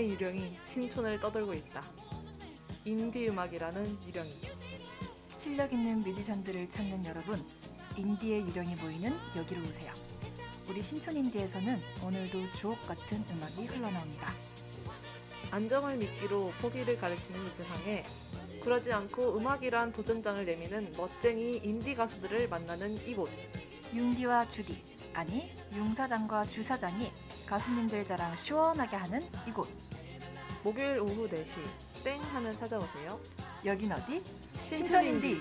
하나의 유령이 신촌을 떠돌고 있다. 인디 음악이라는 유령이. 실력 있는 뮤지션들을 찾는 여러분, 인디의 유령이 모이는 여기로 오세요. 우리 신촌 인디에서는 오늘도 주옥 같은 음악이 흘러나옵니다. 안정을 미끼로 포기를 가르치는 이 세상에 그러지 않고 음악이란 도전장을 내미는 멋쟁이 인디 가수들을 만나는 이곳. 융디와 주디, 아니 융사장과 주사장이 가수님들 자랑 시원하게 하는 이곳. 목요일 오후 4시 땡 하면 찾아오세요. 여긴 어디? 신촌 인디.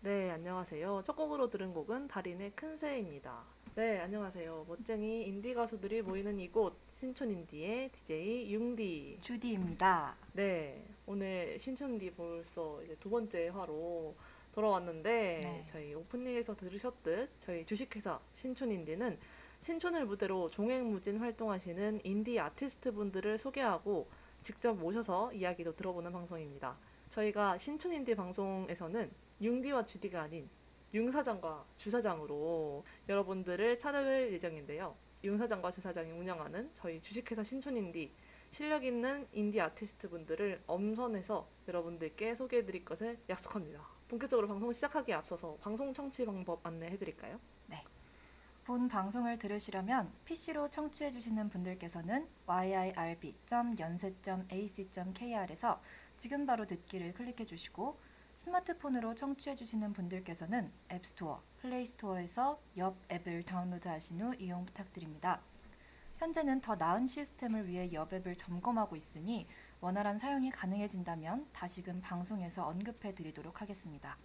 네, 안녕하세요. 첫 곡으로 들은 곡은 달인의 큰 새입니다. 네, 안녕하세요. 멋쟁이 인디 가수들이 모이는 이곳 신촌 인디의 DJ 융디. 주디입니다. 네, 오늘 신촌디 벌써 이제 두 번째 화로 돌아왔는데 네. 저희 오프닝에서 들으셨듯 저희 주식회사 신촌인디는 신촌을 무대로 종횡무진 활동하시는 인디 아티스트 분들을 소개하고 직접 모셔서 이야기도 들어보는 방송입니다. 저희가 신촌인디 방송에서는 융디와 주디가 아닌 융사장과 주사장으로 여러분들을 찾아뵐 예정인데요. 융사장과 주사장이 운영하는 저희 주식회사 신촌인디 실력 있는 인디 아티스트 분들을 엄선해서 여러분들께 소개해 드릴 것을 약속합니다. 본격적으로 방송을 시작하기에 앞서서 방송 청취 방법 안내해 드릴까요? 본 방송을 들으시려면 PC로 청취해 주시는 분들께서는 yirb.연세.ac.kr에서 지금 바로 듣기를 클릭해 주시고 스마트폰으로 청취해 주시는 분들께서는 앱스토어, 플레이스토어에서 옆 앱을 다운로드하신 후 이용 부탁드립니다. 현재는 더 나은 시스템을 위해 옆 앱을 점검하고 있으니 원활한 사용이 가능해진다면 다시금 방송에서 언급해 드리도록 하겠습니다.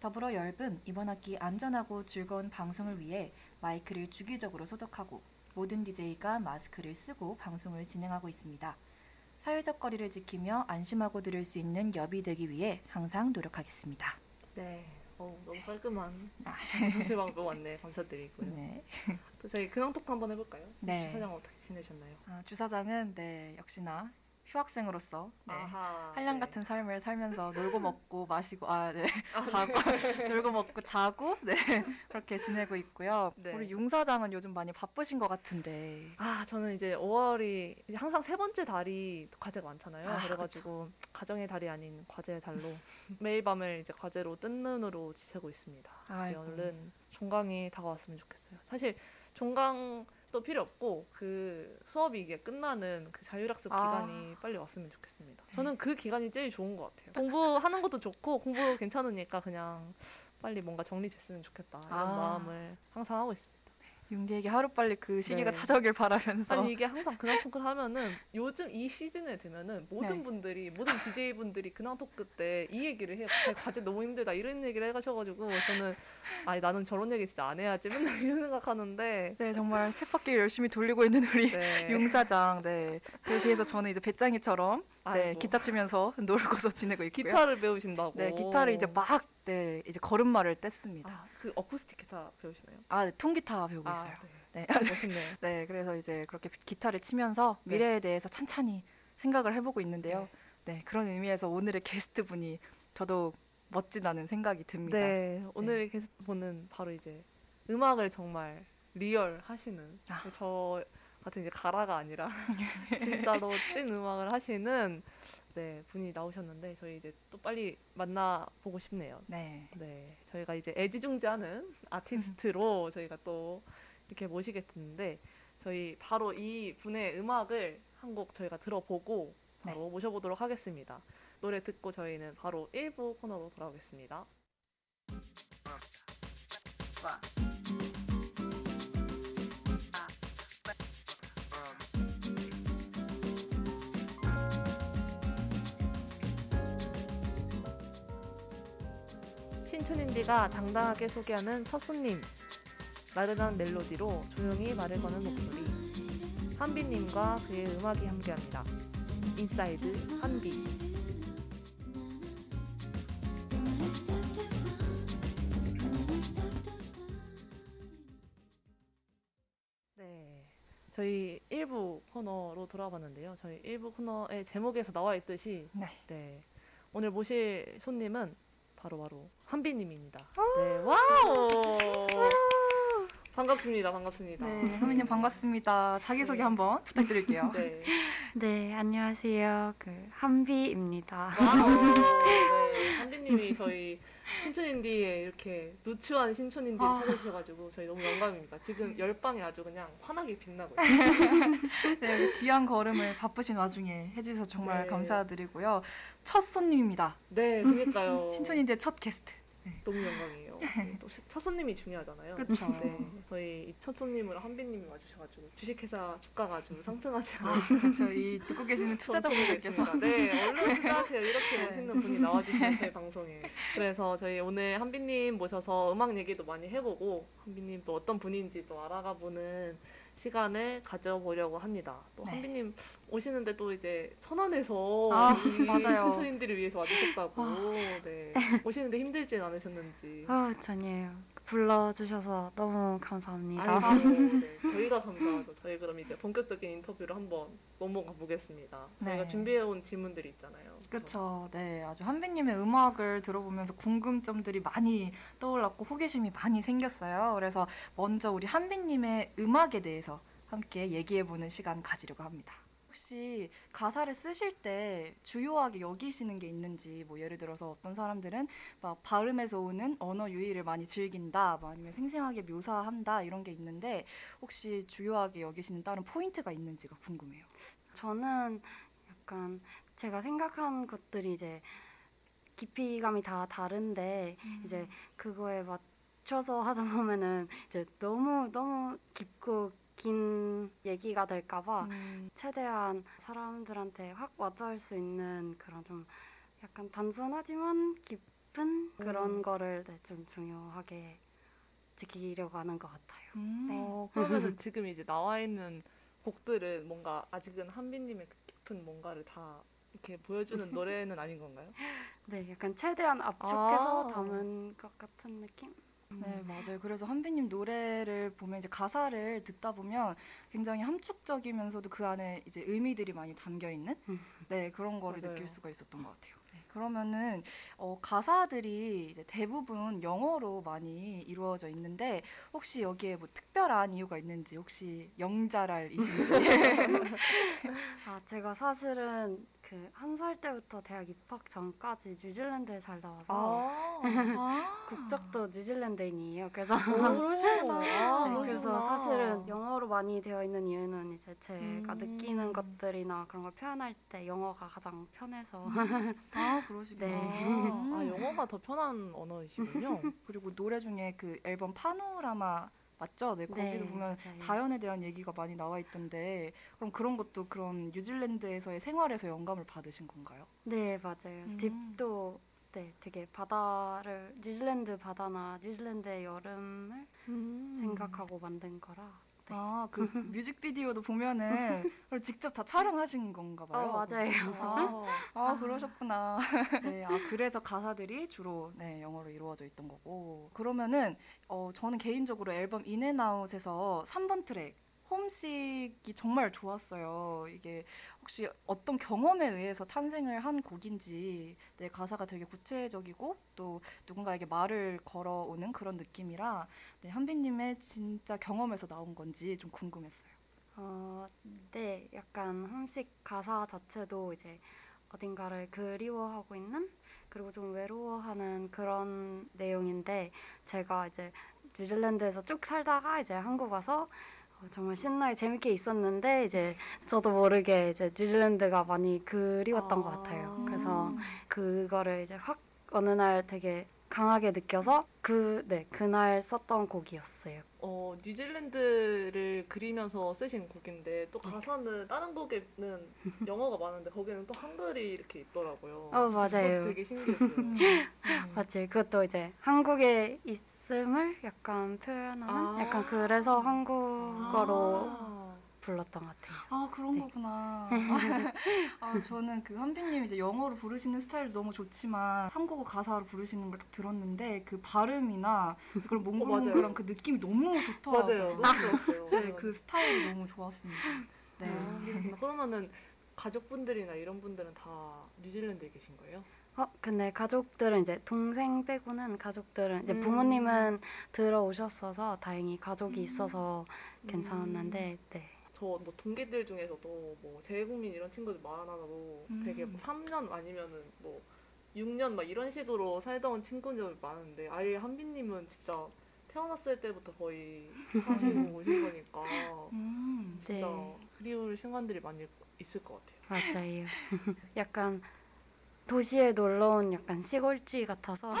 더불어 열분 이번 학기 안전하고 즐거운 방송을 위해 마이크를 주기적으로 소독하고 모든 DJ가 마스크를 쓰고 방송을 진행하고 있습니다. 사회적 거리를 지키며 안심하고 들을 수 있는 엽이 되기 위해 항상 노력하겠습니다. 네. 어, 너무 깔끔한 아. 청취 방법 안내 감사드리고요. 네. 또 저희 근황 토크 한번 해볼까요? 네. 주사장 어떻게 지내셨나요? 아, 주사장은 네 역시나 휴학생으로서 네, 아하. 한량 네. 같은 삶을 살면서 놀고 먹고 마시고 아 네 아, 자고 놀고 먹고 자고 네 그렇게 지내고 있고요. 네. 우리 융 사장은 요즘 많이 바쁘신 것 같은데. 아, 저는 이제 5월이 이제 항상 세 번째 달이 과제가 많잖아요. 아, 그래가지고 가정의 달이 아닌 과제의 달로 매일 밤을 이제 과제로 뜬 눈으로 지새고 있습니다. 이제 아이고. 얼른 종강이 다가왔으면 좋겠어요. 사실 종강도 필요 없고 그 수업이 이게 끝나는 그 자율학습 아. 기간이 빨리 왔으면 좋겠습니다. 저는 그 기간이 제일 좋은 것 같아요. 공부하는 것도 좋고 공부 괜찮으니까 그냥 빨리 뭔가 정리됐으면 좋겠다 이런 아. 마음을 항상 하고 있습니다. 융디에게 하루빨리 그 시기가 네. 찾아오길 바라면서 아니 이게 항상 근황 토크를 하면은 요즘 이 시즌에 되면은 모든 네. 분들이 모든 DJ 분들이 근황 토크 때 이 얘기를 해요. 제 과제 너무 힘들다 이런 얘기를 해가셔가지고 저는 아니 나는 저런 얘기 진짜 안 해야지 맨날 이런 생각하는데 네 정말 쳇바퀴 열심히 돌리고 있는 우리 네. 융사장 네 그에 비해서 저는 이제 배짱이처럼 네. 기타 치면서 놀고서 지내고 있고요. 기타를 배우신다고. 네 기타를 이제 막 네 이제 걸음마를 뗐습니다. 아, 그 어쿠스틱 기타 배우시나요? 아 네, 통기타 배우고 있어요. 네. 네. 멋있네요. 네 그래서 이제 그렇게 기타를 치면서 네. 미래에 대해서 찬찬히 생각을 해보고 있는데요. 네 그런 의미에서 오늘의 게스트 분이 더더욱 멋지다는 생각이 듭니다. 네, 오늘 게스트 분은 바로 이제 음악을 정말 리얼 하시는 아. 저 같은 이제 가라가 아니라 진짜로 찐 음악을 하시는 네 분이 나오셨는데 저희 이제 또 빨리 만나 보고 싶네요. 네. 네, 저희가 이제 애지중지하는 아티스트로 저희가 또 이렇게 모시게 됐는데 저희 바로 이 분의 음악을 한 곡 저희가 들어보고 바로 모셔보도록 하겠습니다. 노래 듣고 저희는 바로 1부 코너로 돌아오겠습니다. 신촌인디가 당당하게 소개하는 첫 손님 나른한 멜로디로 조용히 말을 거는 목소리 한비님과 그의 음악이 함께합니다. Inside 한비 네, 저희 1부 코너로 돌아봤는데요. 저희 1부 코너의 제목에서 나와 있듯이 네. 네. 오늘 모실 손님은 바로 바로 한비님입니다. 네. wow. 반갑습니다. 반갑습니다. 네, 선배님 반갑습니다. 자기소개 네. 한번 부탁드릴게요. 네. 네, 안녕하세요. 그 한비입니다. wow. 네. 한비님이 저희 신촌인디에 이렇게 누추한 신촌인디를 아. 찾아주셔가지고 저희 너무 영광입니다. 지금 열방이 아주 그냥 환하게 빛나고 있어요. 네, 귀한 걸음을 바쁘신 와중에 해주셔서 정말 네. 감사드리고요. 첫 손님입니다. 네, 그러니까요. 신촌인디의 첫 게스트. 너무 영광이에요. 네, 또 시- 첫 손님이 중요하잖아요. 그쵸. 네, 저희 이첫 손님으로 한빈님이 와주셔가지고 주식회사 주가가 아주 상승하지 아, 않았나 저희 듣고 계시는 투자자분들께서 네, 얼른 투자하세요. 이렇게 네. 멋있는 분이 나와주시는 저희 방송에. 그래서 저희 오늘 한빈님 모셔서 음악 얘기도 많이 해보고 한빈님 또 어떤 분인지 또 알아가보는 시간을 가져보려고 합니다. 또 네. 한빈님 오시는데 또 이제 천안에서 아, 이 맞아요. 신촌인들을 위해서 와주셨다고. 네. 오시는데 힘들진 않으셨는지. 아, 전혀요. 불러주셔서 너무 감사합니다. 아이고, 네. 저희가 감사하죠. 저희 그럼 이제 본격적인 인터뷰를 한번 넘어가 보겠습니다. 저희가 네. 준비해온 질문들이 있잖아요. 그렇죠. 네, 아주 한비님의 음악을 들어보면서 궁금점들이 많이 떠올랐고 호기심이 많이 생겼어요. 그래서 먼저 우리 한비님의 음악에 대해서 함께 얘기해보는 시간 가지려고 합니다. 혹시 가사를 쓰실 때 주요하게 여기시는 게 있는지 뭐 예를 들어서 어떤 사람들은 막 발음에서 오는 언어 유희를 많이 즐긴다. 뭐 아니면 생생하게 묘사한다. 이런 게 있는데 혹시 주요하게 여기시는 다른 포인트가 있는지가 궁금해요. 저는 약간 제가 생각한 것들이 이제 깊이감이 다 다른데 이제 그거에 맞춰서 하다 보면은 이제 너무 너무 깊고 긴 얘기가 될까봐 음, 최대한 사람들한테 확 와닿을 수 있는 그런 좀 약간 단순하지만 깊은 그런 음. 거를 네, 좀 중요하게 지키려고 하는 것 같아요. 음. 어, 그러면은 지금 이제 나와 있는 곡들은 뭔가 아직은 한빈님의 그 깊은 뭔가를 다 이렇게 보여주는 노래는 아닌 건가요? 네, 약간 최대한 압축해서 아. 담은 것 같은 느낌? 네, 맞아요. 그래서 한비님 노래를 보면 이제 가사를 듣다 보면 굉장히 함축적이면서도 그 안에 이제 의미들이 많이 담겨 있는 음. 네, 그런 거를 맞아요. 느낄 수가 있었던 것 같아요. 네, 그러면은 어, 가사들이 이제 대부분 영어로 많이 이루어져 있는데 혹시 여기에 뭐 특별한 이유가 있는지 혹시 영자랄이신지 아, 제가 사실은 그 한 살 때부터 대학 입학 전까지 뉴질랜드에 살다 와서 아, 국적도 뉴질랜드인이에요. 그래서 그러시구나. 아, 네, 그러시구나. 그래서 사실은 영어로 많이 되어 있는 이유는 이제 제가 음. 느끼는 것들이나 그런 걸 표현할 때 영어가 가장 편해서 아 그러시구나. 네. 음. 아, 영어가 더 편한 언어이시군요. 그리고 노래 중에 그 앨범 파노라마 맞죠? 네, 거기도 네, 보면 맞아요. 자연에 대한 얘기가 많이 나와 있던데 그럼 그런 것도 그런 뉴질랜드에서의 생활에서 영감을 받으신 건가요? 네 맞아요. 음. 딥도 네 되게 바다를 뉴질랜드 바다나 뉴질랜드의 여름을 음. 생각하고 만든 거라. 네. 아, 그 뮤직비디오도 보면은 그걸 직접 다 촬영하신 건가 봐요. 어, 맞아요. 아, 아, 그러셨구나. 네, 아 그래서 가사들이 주로 네, 영어로 이루어져 있던 거고. 그러면은 어 저는 개인적으로 앨범 인앤아웃에서 3번 트랙 홈식이 정말 좋았어요. 이게 혹시 어떤 경험에 의해서 탄생을 한 곡인지 네, 가사가 되게 구체적이고 또 누군가에게 말을 걸어오는 그런 느낌이라 네, 한비님의 진짜 경험에서 나온 건지 좀 궁금했어요. 어, 네, 약간 홈식 가사 자체도 이제 어딘가를 그리워하고 있는 그리고 좀 외로워하는 그런 내용인데 제가 이제 뉴질랜드에서 쭉 살다가 이제 한국 와서 어, 정말 신나게 재밌게 있었는데 이제 저도 모르게 이제 뉴질랜드가 많이 그리웠던 것 같아요. 그래서 그거를 이제 확 어느 날 되게 강하게 느껴서 그 네 그날 썼던 곡이었어요. 어, 뉴질랜드를 그리면서 쓰신 곡인데 또 가사는 다른 곡에는 영어가 많은데 거기는 또 한글이 이렇게 있더라고요. 어, 맞아요. 그것도 되게 신기했어요. 음. 맞지. 그것도 이제 한국에 있음을 약간 표현하는 아. 약간 그래서 한국어로 아. 불렀던 것 같아요. 아 그런 네. 거구나. 아 저는 그 한빈님 이제 영어로 부르시는 스타일도 너무 좋지만 한국어 가사로 부르시는 걸 딱 들었는데 그 발음이나 그런 몽글몽글한 맞아요. 그 느낌이 너무 좋더라고요. 맞아요. 너무 좋았어요. 네, 그 스타일이 너무 좋았습니다. 네. 아. 그러면은 가족분들이나 이런 분들은 다 뉴질랜드에 계신 거예요? 어, 근데 가족들은 이제 동생 빼고는 가족들은 이제 음. 부모님은 들어오셨어서 다행히 가족이 있어서 괜찮았는데 네. 저 뭐 동기들 중에서도 뭐 재외국민 이런 친구들 많아도 음. 되게 뭐 3년 아니면은 뭐 6년 막 이런 식으로 살다 온 친구들 많은데 아예 한빈님은 진짜 태어났을 때부터 거의 사시고 오신 거니까 음. 진짜 네. 그리울 순간들이 많이 있을 것 같아요. 맞아요. 약간 도시에 놀러 온 약간 시골주의 같아서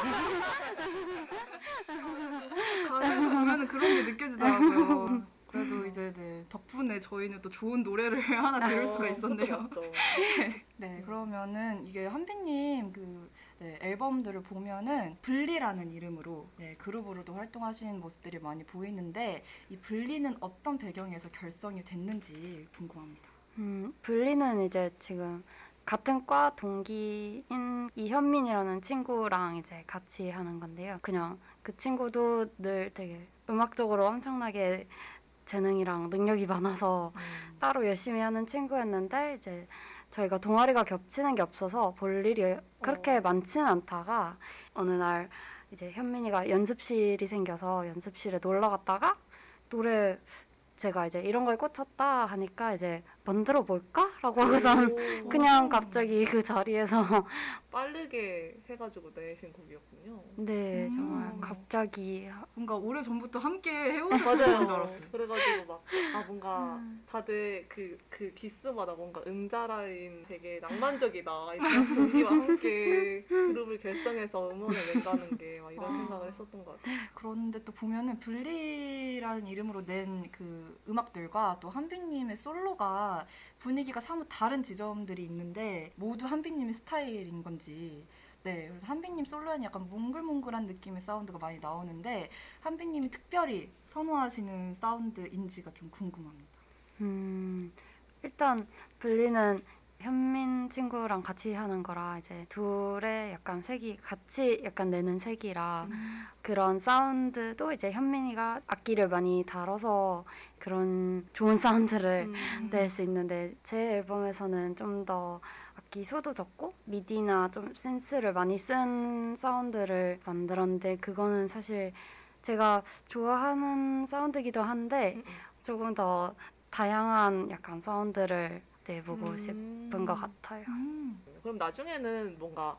가을에 보면은 그런 게 느껴지더라고요. 그래도 이제 네, 덕분에 저희는 또 좋은 노래를 하나 들을 수가 어, 있었네요. 그것도 맞죠. 네, 그러면은 이게 한빈님 그 네, 앨범들을 보면은 블리라는 이름으로 네, 그룹으로도 활동하신 모습들이 많이 보이는데 이 블리는 어떤 배경에서 결성이 됐는지 궁금합니다. 음, 블리는 이제 지금 같은 과 동기인 이현민이라는 친구랑 이제 같이 하는 건데요. 그냥 그 친구도 늘 되게 음악적으로 엄청나게 재능이랑 능력이 많아서 음. 따로 열심히 하는 친구였는데 이제 저희가 동아리가 겹치는 게 없어서 볼 일이 그렇게 어. 많지는 않다가 어느 날 이제 현민이가 연습실이 생겨서 연습실에 놀러 갔다가 노래 제가 이제 이런 거에 꽂혔다 하니까 이제 만들어 볼까라고 하고선 오, 그냥 갑자기 그 자리에서 빠르게 해가지고 내신 곡이었군요. 네 음. 정말 갑자기 뭔가 오래 전부터 함께 해오신 맞아요. 줄 알았어요. 그래가지고 막 아 뭔가 음. 다들 그 그 기스마다 뭔가 음자라인 되게 낭만적이다. 동기와 함께 그룹을 결성해서 음원을 낸다는 게 막 이런 아. 생각을 했었던 것 같아요. 그런데 또 보면은 블리라는 이름으로 낸 그 음악들과 또 한빈님의 솔로가 분위기가 사뭇 다른 지점들이 있는데 모두 한빈님의 스타일인 건지 네 그래서 한빈님 솔로에는 약간 몽글몽글한 느낌의 사운드가 많이 나오는데 한빈님이 특별히 선호하시는 사운드인지가 좀 궁금합니다. 음, 일단 블리는 현민 친구랑 같이 하는 거라 이제 둘의 약간 색이 같이 약간 내는 색이라 그런 사운드도 이제 현민이가 악기를 많이 다뤄서 그런 좋은 사운드를 음. 낼수 있는데 제 앨범에서는 좀 더 악기 수도 적고 미디나 좀 센스를 많이 쓴 사운드를 만들었는데 그거는 사실 제가 좋아하는 사운드기도 한데 음, 음. 조금 더 다양한 약간 사운드를 내보고 음. 싶은 것 같아요. 음. 그럼 나중에는 뭔가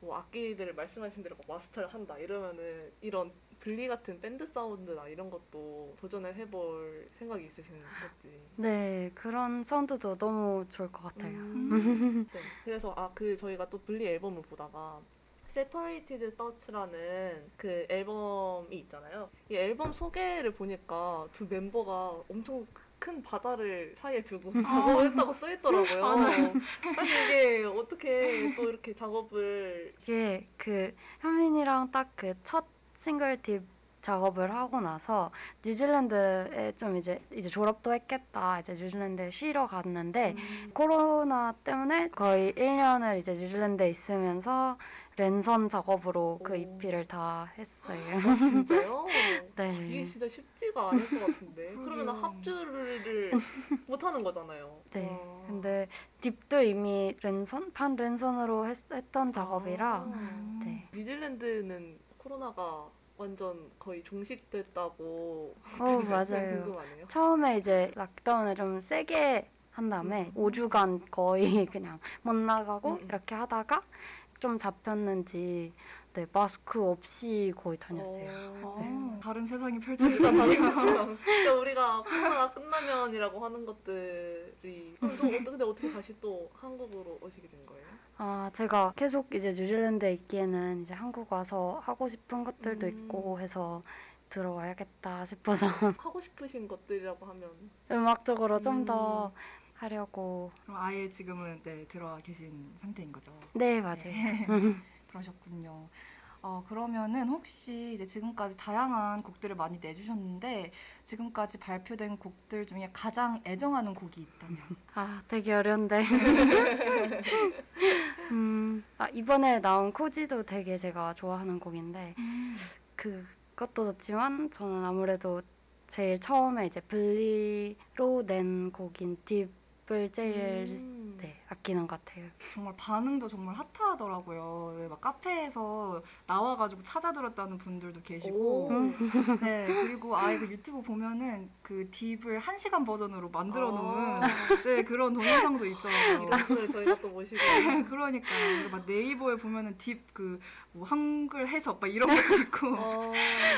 뭐 악기들을 말씀하신 대로 막 마스터를 한다 이러면은 이런 블리 같은 밴드 사운드나 이런 것도 도전을 해볼 생각이 있으신 거지. 네, 그런 사운드도 너무 좋을 것 같아요. 음. 네, 그래서 아 그 저희가 또 블리 앨범을 보다가 Separated Thoughts라는 그 앨범이 있잖아요. 이 앨범 소개를 보니까 두 멤버가 엄청 큰 바다를 사이에 두고 작업을 했다고 써 있더라고요. 맞아요. 아니 이게 어떻게 또 이렇게 작업을 이게 그 현민이랑 딱 그 첫 싱글 딥 작업을 하고 나서 뉴질랜드에 좀 이제 이제 졸업도 했겠다. 이제 뉴질랜드에 쉬러 갔는데 음, 코로나 때문에 거의 1년을 이제 뉴질랜드에 있으면서 랜선 작업으로 그 오. EP를 다 했어요. 아, 진짜요? 이게 네. 진짜 쉽지가 않을 것 같은데 그러면. 합주를 못 하는 거잖아요. 네. 와. 근데 딥도 이미 랜선 반 랜선으로 했, 던 작업이라 아. 네. 뉴질랜드는 코로나가 완전 거의 종식됐다고 어 맞아요. 궁금하네요. 처음에 이제 락다운을 좀 세게 한 다음에 음. 5주간 거의 그냥 못 나가고 음, 음. 이렇게 하다가 좀 잡혔는지 네, 마스크 없이 거의 다녔어요. 어, 아, 다른 세상이. 다른 세상. 그러니까 우리가 코로나 끝나면이라고 하는 것들이 그럼 또 어떻게 근데 어떻게 다시 또 한국으로 오시게 된 거예요? 아, 제가 계속 이제 뉴질랜드에 있기에는 이제 한국 와서 하고 싶은 것들도 음. 있고 해서 들어와야겠다 싶어서 하고 싶으신 것들이라고 하면 음악적으로 좀 음. 더 하려고. 그럼 아예 지금은 네 들어와 계신 상태인 거죠. 네, 맞아요. 그러셨군요. 어, 그러면은 혹시 이제 지금까지 다양한 곡들을 많이 내주셨는데 지금까지 발표된 곡들 중에 가장 애정하는 곡이 있다면? 아, 되게 어려운데. 음, 아, 이번에 나온 코지도 되게 제가 좋아하는 곡인데 그것도 좋지만 저는 아무래도 제일 처음에 이제 블리로 낸 곡인 딥 을 제일 음. 네, 아끼는 것 같아요. 정말 반응도 정말 핫하더라고요. 네, 막 카페에서 나와가지고 찾아 들었다는 분들도 계시고, 오. 네 그리고 아 이거 유튜브 보면은 그 딥을 한 시간 버전으로 만들어 놓은 아. 네 그런 동영상도 있더라고요. 이런 분을 저희가 또 모시고 그러니까 막 네이버에 보면은 딥그 뭐 한글 해석 막 이런 것도 있고, 어,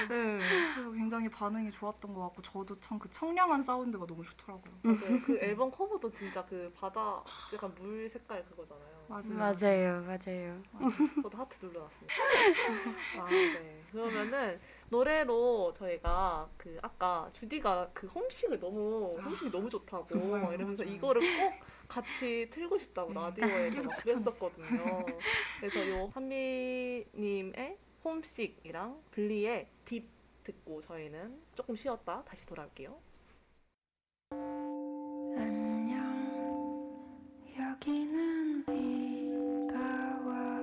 네 그래서 굉장히 반응이 좋았던 것 같고 저도 참 그 청량한 사운드가 너무 좋더라고요. 맞아요. 그 앨범 커버도 진짜 그 바다 약간 물 색깔 그거잖아요. 맞아요. 맞아요, 맞아요. 저도 하트 눌러놨습니다. 아, 네. 그러면은 노래로 저희가 그 아까 주디가 그 홈식을 너무 홈식이 너무 좋다고 정말 너무 이러면서. 이거를 꼭 같이 틀고 싶다고 네. 라디오에 계속 막. 그랬었거든요. 그래서 요 한미님의 홈식이랑 블리의 딥 듣고 저희는 조금 쉬었다 다시 돌아올게요. 여기는 비가 와.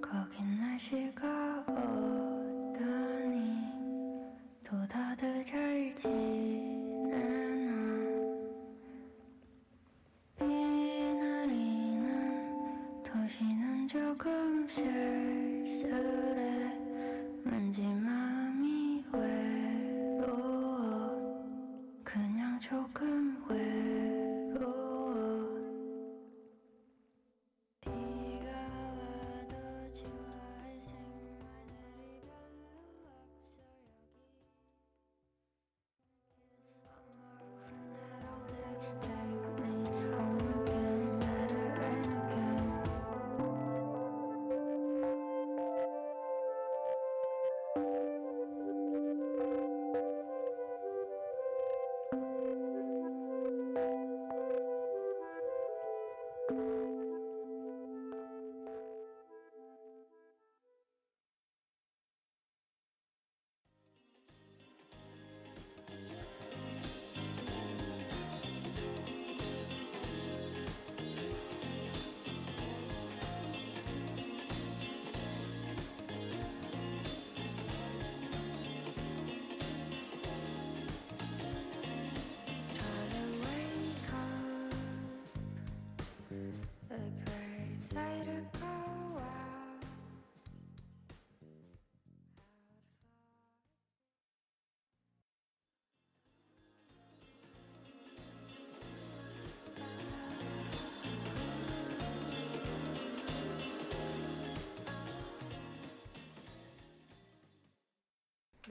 거긴 날씨가 어떠니? 또 다들 잘 지내나? 비 내리는 도시는 조금 쓸쓸해. 왠지 마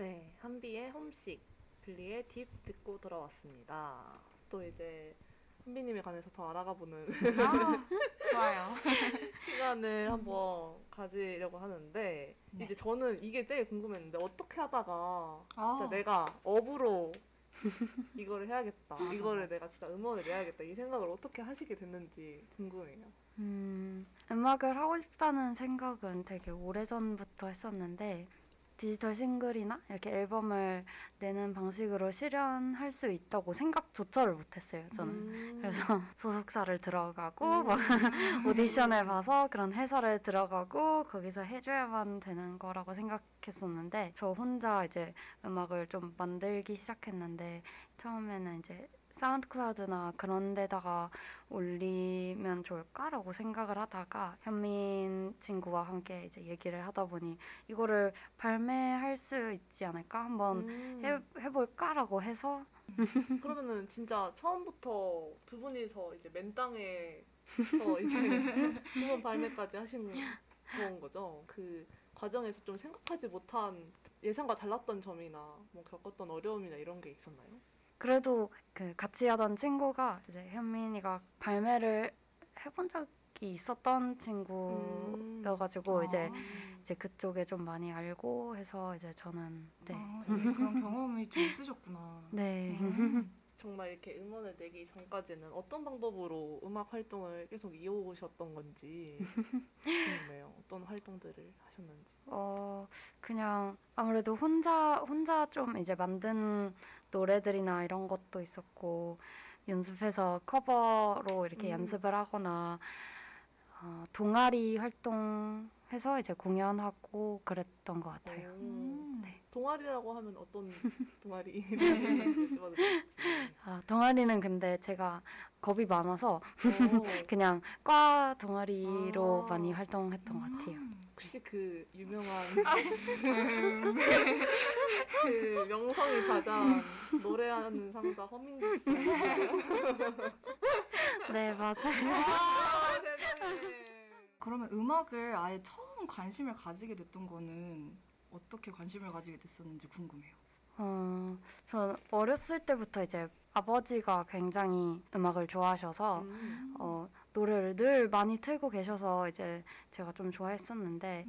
네, 한비의 홈식, 블리의 딥 듣고 돌아왔습니다. 또 이제 한비님에 관해서 더 알아가보는 아, 좋아요. 시간을 한번 가지려고 하는데 네. 이제 저는 이게 제일 궁금했는데 어떻게 하다가 진짜 아. 내가 업으로 이거를 해야겠다, 맞아, 이거를 맞아. 내가 진짜 음원을 내야겠다 이 생각을 어떻게 하시게 됐는지 궁금해요. 음, 음악을 하고 싶다는 생각은 되게 오래전부터 했었는데 디지털 싱글이나 이렇게 앨범을 내는 방식으로 실현할 수 있다고 생각조차를 못했어요, 저는. 음. 그래서 소속사를 들어가고 음. 막 오디션을 봐서 그런 회사를 들어가고 거기서 해줘야만 되는 거라고 생각했었는데 저 혼자 이제 음악을 좀 만들기 시작했는데 처음에는 이제 SoundCloud나 그런 데다가 올리면 좋을까라고 생각을 하다가 현민 친구와 함께 이제 얘기를 하다 보니 이거를 발매할 수 있지 않을까 한번 음. 해, 해볼까라고 해서 그러면은 진짜 처음부터 두 분이서 이제 맨땅에 서 이제 음원 발매까지 하신 건 거죠. 그 과정에서 좀 생각하지 못한 예상과 달랐던 점이나 뭐 겪었던 어려움이나 이런 게 있었나요? 그래도 그 같이 하던 친구가 이제 현민이가 발매를 해본 적이 있었던 친구여가지고 이제 이제 그쪽에 좀 많이 알고 해서 이제 저는 네. 아, 그런 경험이 좀 있으셨구나. 네. 음. 정말 이렇게 음원을 내기 전까지는 어떤 방법으로 음악 활동을 계속 이어오셨던 건지 궁금해요. 어떤 활동들을 하셨는지. 어 그냥 아무래도 혼자 혼자 좀 이제 만든 노래들이나 이런 것도 있었고 연습해서 커버로 이렇게 음. 연습을 하거나 어, 동아리 활동 해서 이제 공연하고 그랬던 것 같아요. 오. 음. 네. 동아리라고 하면 어떤 동아리? 될지. 아, 동아리는 근데 제가 겁이 많아서 오. 그냥 과 동아리로 아. 많이 활동했던 것 같아요. 혹시 그 유명한 그 명성이 가장 노래하는 상자 허밍기스 네 맞아요. 아 세상에 그러면 음악을 아예 처음 관심을 가지게 됐던 거는 어떻게 관심을 가지게 됐었는지 궁금해요. 어, 전 어렸을 때부터 이제 아버지가 굉장히 음악을 좋아하셔서 음. 어, 노래를 늘 많이 틀고 계셔서 이제 제가 좀 좋아했었는데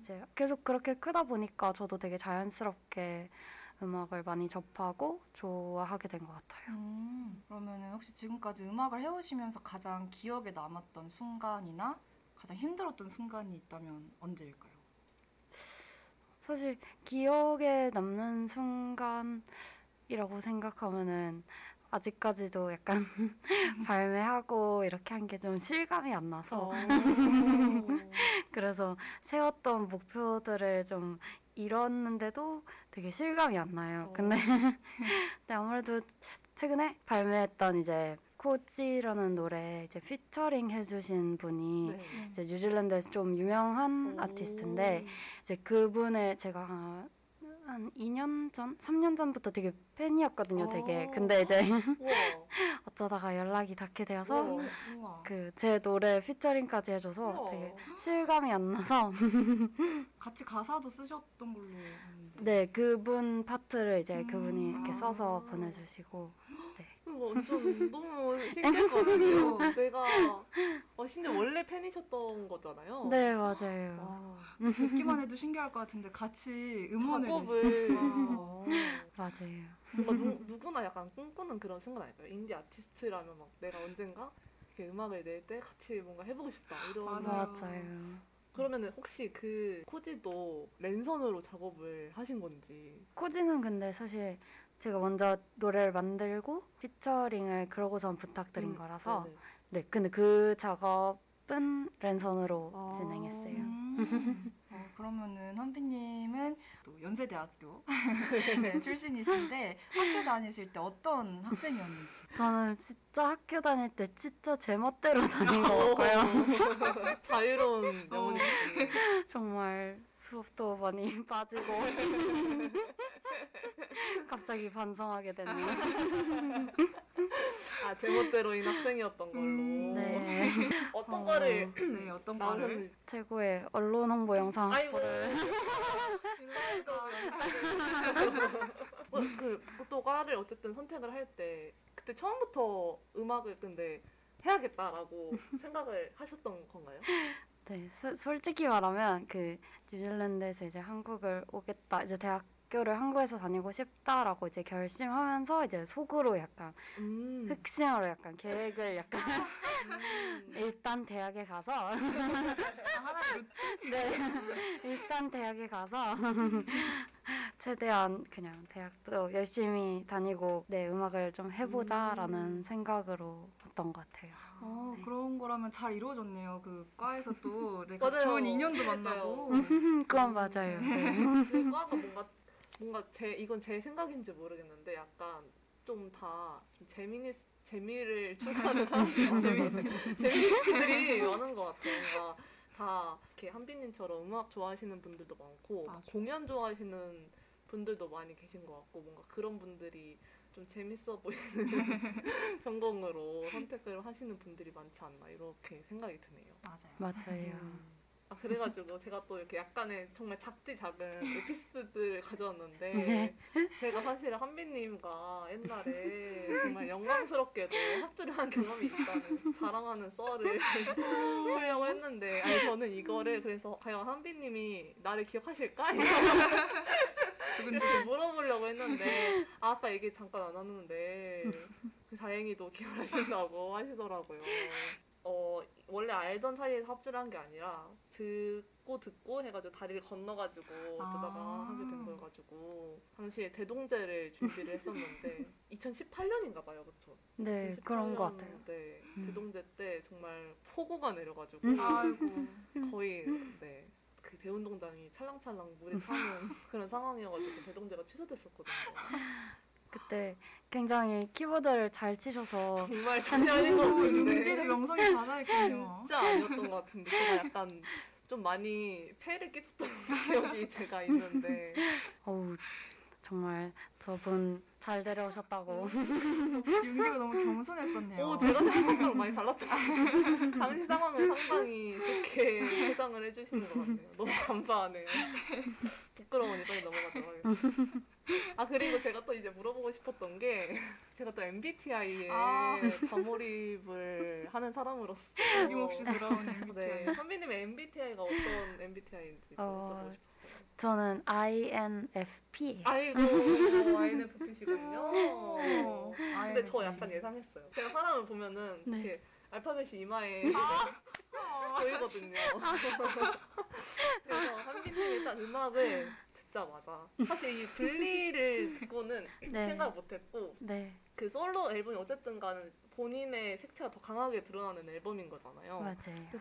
이제 계속 그렇게 크다 보니까 저도 되게 자연스럽게 음악을 많이 접하고 좋아하게 된 것 같아요. 음, 그러면은 혹시 지금까지 음악을 해오시면서 가장 기억에 남았던 순간이나 가장 힘들었던 순간이 있다면 언제일까요? 사실 기억에 남는 순간이라고 생각하면은 아직까지도 약간 발매하고 이렇게 한 게 좀 실감이 안 나서 어. 그래서 세웠던 목표들을 좀 이뤘는데도 되게 실감이 안 나요. 어. 근데, 근데 아무래도 최근에 발매했던 이제 코지라는 노래 이제 피처링 해주신 분이 네. 이제 뉴질랜드에서 좀 유명한 오. 아티스트인데 이제 그분의 제가 한, 한 2년 전, 3년 전부터 되게 팬이었거든요, 되게. 어. 근데 이제. 어쩌다가 연락이 닿게 되어서. 그 제 노래 피처링까지 해줘서 우와. 되게 실감이 안 나서 같이 가사도 쓰셨던 걸로. 네 그분 파트를 이제 그분이 음. 이렇게 써서 보내주시고 이거 완전 너무 신기할 것 같아요. 내가 어, 심지어 원래 팬이셨던 거잖아요. 네 맞아요 와, 듣기만 해도 신기할 것 같은데 같이 음원을 작업을 와. 맞아요 뭔가 누, 누구나 약간 꿈꾸는 그런 순간 아닐까요? 인디 아티스트라면 막 내가 언젠가 이렇게 음악을 낼 때 같이 뭔가 해보고 싶다 이런 맞아요. 맞아요 그러면은 혹시 그 코지도 랜선으로 작업을 하신 건지 코지는 근데 사실 제가 먼저 노래를 만들고 피처링을 그러고선 부탁드린 음, 거라서 네네. 네 근데 그 작업은 랜선으로 아. 진행했어요 음. 어, 그러면은 한비님은 또 연세대학교 네, 출신이신데 학교 다니실 때 어떤 학생이었는지. 저는 진짜 학교 다닐 때 진짜 제 멋대로 다닌 것 같고요 자유로운 영혼이 정말 수업도 많이 빠지고 갑자기 반성하게 되는 아 제멋대로인 학생이었던 걸로 음, 네 어떤 어. 거를 네, 어떤 거를? 나오셨는지 최고의 언론 홍보 영상 아이고 학부를 어, 그또 과를 어쨌든 선택을 할 때 그때 처음부터 음악을 근데 해야겠다라고 생각을 하셨던 건가요? 네 소- 솔직히 말하면 그 뉴질랜드에서 이제 한국을 오겠다 이제 대학교를 한국에서 다니고 싶다라고 이제 결심하면서 이제 속으로 약간 음. 흑심으로 약간 계획을 약간 음. 일단 대학에 가서 아. 네 일단 대학에 가서 최대한 그냥 대학도 열심히 다니고 네 음악을 좀 해보자라는 음. 생각으로 했던 것 같아요. 어, 네. 그런 거라면 잘 이루어졌네요. 그 과에서 또 내가 맞아요. 좋은 인연도 만나고. 그건 맞아요. 네. 그 과가 뭔가 뭔가 제 이건 제 생각인지 모르겠는데 약간 좀 다 재미있 재미를 추구하는 사람들이 재미들이 많은 것 같아요. 뭔가 다 이렇게 한빈님처럼 음악 좋아하시는 분들도 많고 맞아. 공연 좋아하시는 분들도 많이 계신 것 같고 뭔가 그런 분들이 좀 재밌어 보이는 전공으로 선택을 하시는 분들이 많지 않나 이렇게 생각이 드네요. 맞아요. 맞아요. 아 그래가지고 제가 또 이렇게 약간의 정말 작디 작은 에피소드들을 가져왔는데 네. 제가 사실 한빈님과 옛날에 정말 영광스럽게도 합주를 한 경험이 있다는 자랑하는 썰을 하려고 했는데 아니 저는 이거를 그래서 과연 한빈님이 나를 기억하실까? 이렇게 물어보려고 했는데 아, 아까 얘기 잠깐 안 하는데 그 다행히도 기억하신다고 하시더라고요. 어 원래 알던 사이에서 합주를 한 게 아니라 듣고 듣고 해가지고 다리를 건너가지고 아. 듣다가 하게 된 거여가지고 당시에 대동제를 준비를 했었는데 2018년인가 봐요, 그쵸? 네, 그런 것 같아요. 네, 음. 대동제 때 정말 폭우가 내려가지고 아이고. 거의 네. 그 대운동장이 찰랑찰랑 물이 차는 그런 상황이어가지고 대동제가 취소됐었거든요. 그때 굉장히 키보드를 잘 치셔서 정말 장난 아닌 것 같은데 윤기도 명성이 가사했군요. 진짜 아니었던 것 같은데 제가 약간 좀 많이 폐를 끼쳤던 기억이 제가 있는데 어우 정말 저분 잘 데려오셨다고 윤기가 너무 겸손했었네요. 오 제가 거랑 많이 달랐잖아요. 당시 상황을 상당히 좋게 포장을 해주시는 것 같네요. 너무 감사하네요. 부끄러우니 빨리 넘어가도록 하겠습니다. 아 그리고 제가 또 이제 물어보고 싶었던 게 제가 또 MBTI에 아. 과몰입을 하는 사람으로서 어김없이 돌아오는 MBTI. 네, 선비님의 MBTI가 어떤 MBTI인지 좀 어, 여쭤보고 싶었어요. 저는 INFP 아이고 INFP시군요. 오, 근데 저. 약간 예상했어요. 제가 사람을 보면은 네. 이렇게 알파벳이 이마에 아, 보이거든요. 그래서 한빈님이 딱 음악을 듣자마자 사실 이 분리를 듣고는 네. 생각 못했고 네 그 솔로 앨범이 어쨌든 간에 본인의 색채가 더 강하게 드러나는 앨범인 거잖아요. 맞아요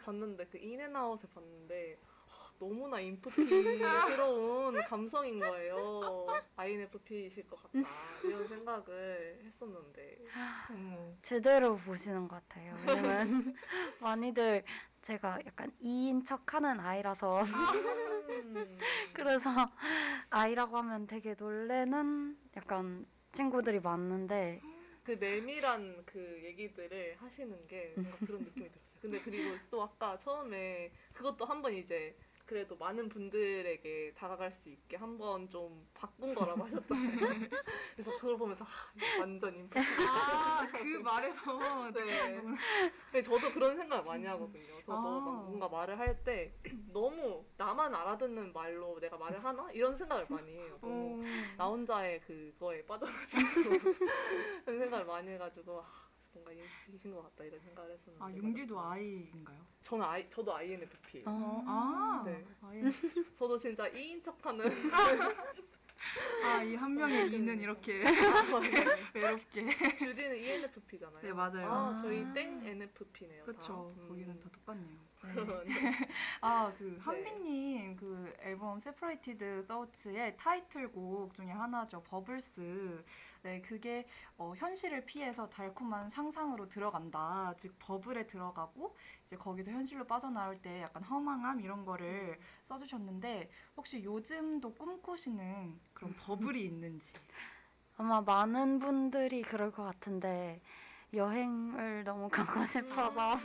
봤는데 그 인앤아웃을 봤는데 하, 너무나 인프피스러운 감성인 거예요. INFP이실 것 같다 이런 생각을 했었는데 어머. 제대로 보시는 것 같아요 왜냐면 많이들 제가 약간 이인 척하는 아이라서 음, 그래서 아이라고 하면 되게 놀래는 약간 친구들이 많는데 그 내밀한 그 얘기들을 하시는 게 뭔가 그런 느낌이 들었어요. 근데 그리고 또 아까 처음에 그것도 한번 이제 그래도 많은 분들에게 다가갈 수 있게 한번 좀 바꾼 거라고 하셨잖아요. 그래서 그걸 보면서 아, 완전 임팩트. 아, 그 말에서 네. 근데 저도 그런 생각 많이 하거든요. 저도 아. 막 뭔가 말을 할 때 너무 나만 알아듣는 말로 내가 말을 하나 이런 생각을 많이 해요. 너무 어, 나 혼자의 그거에 빠져가지고 그런 생각을 많이 해가지고 아, 뭔가 인기신 것 같다 이런 생각을 했었는데 아, 윤기도 I인가요? 저는 I, 저도 INFP 어, 어, 아, 네. 저도 진짜 이인 척하는 아, I 한 명의 I는 이렇게 외롭게. 주디는 ENFP잖아요 네, 맞아요. 아 저희 아. 땡 NFP네요. 다. 음. 거기는 다 똑같네요. 네. 아, 그 한비님 그 앨범 Separated Thoughts의 타이틀곡 중에 하나죠. Bubbles. 네, 그게 어, 현실을 피해서 달콤한 상상으로 들어간다. 즉 버블에 들어가고 이제 거기서 현실로 빠져나올 때 약간 허망함 이런 거를 써주셨는데 혹시 요즘도 꿈꾸시는 그런 버블이 있는지. 아마 많은 분들이 그럴 것 같은데 여행을 너무 가고 싶어서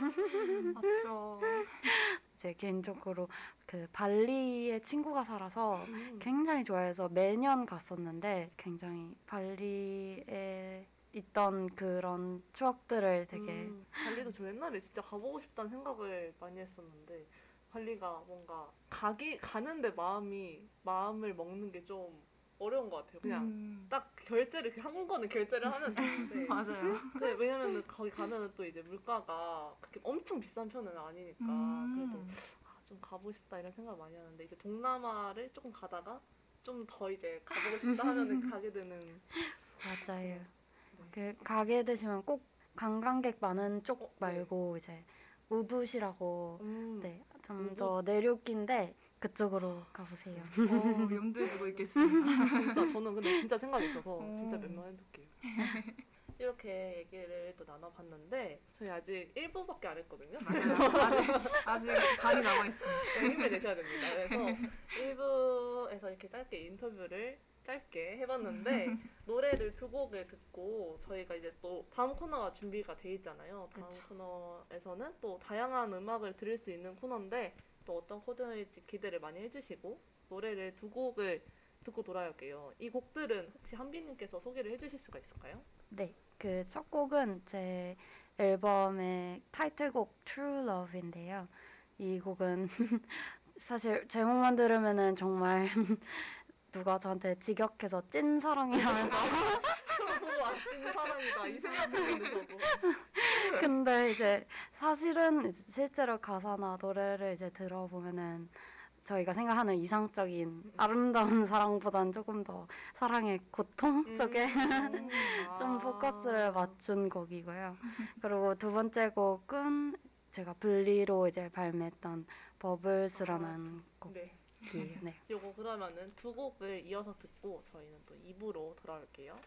맞죠. 제 개인적으로 그 발리에 친구가 살아서 음. 굉장히 좋아해서 매년 갔었는데 굉장히 발리에 있던 그런 추억들을 되게 음, 발리도 저 옛날에 진짜 가보고 싶다는 생각을 많이 했었는데 발리가 뭔가 가기 가는데 마음이 마음을 먹는 게 좀 어려운 것 같아요. 그냥 음, 딱 결제를 그 항공권은 결제를 하면 되는데 맞아요. 근데 왜냐면은 거기 가면은 또 이제 물가가 그렇게 엄청 비싼 편은 아니니까 그래도 음. 아, 좀 가보고 싶다 이런 생각을 많이 하는데 이제 동남아를 조금 가다가 좀 더 이제 가보고 싶다 하면은 가게 되는 맞아요. 네. 그 가게 되시면 꼭 관광객 많은 쪽 어, 네. 말고 이제 우붓이라고 음. 네 좀? 더 내륙인데 그쪽으로 가보세요. 어, 염두에 두고 있겠습니다. 진짜 저는 근데 진짜 생각이 있어서 어. 진짜 몇 명 해둘게요. 이렇게 얘기를 또 나눠봤는데 저희 아직 1부밖에 안 했거든요. 아직, 아직 간이 남아 있습니다. 네, 힘을 내셔야 됩니다. 그래서 1부에서 이렇게 짧게 인터뷰를 짧게 해봤는데 노래를 두 곡을 듣고 저희가 이제 또 다음 코너가 준비가 돼 있잖아요. 다음 그쵸. 코너에서는 또 다양한 음악을 들을 수 있는 코너인데 또 어떤 코너일지 기대를 많이 해주시고 노래를 두 곡을 듣고 돌아올게요. 이 곡들은 혹시 한비님께서 소개를 해주실 수가 있을까요? 네, 그 첫 곡은 제 앨범의 타이틀곡 True Love인데요. 이 곡은 사실 제목만 들으면은 정말 누가 저한테 직역해서 찐 사랑이라면서 찐 사랑이다 이 생각했는데 저도. 근데 이제 사실은 이제 실제로 가사나 노래를 이제 들어보면은 저희가 생각하는 이상적인 아름다운 사랑보단 조금 더 사랑의 고통 쪽에 음. 좀 아. 포커스를 맞춘 곡이고요. 그리고 두 번째 곡은 제가 분리로 이제 발매했던 버블스라는 네. 곡이 에요. 네. 요거 그러면은 두 곡을 이어서 듣고 저희는 또 2부로 돌아올게요.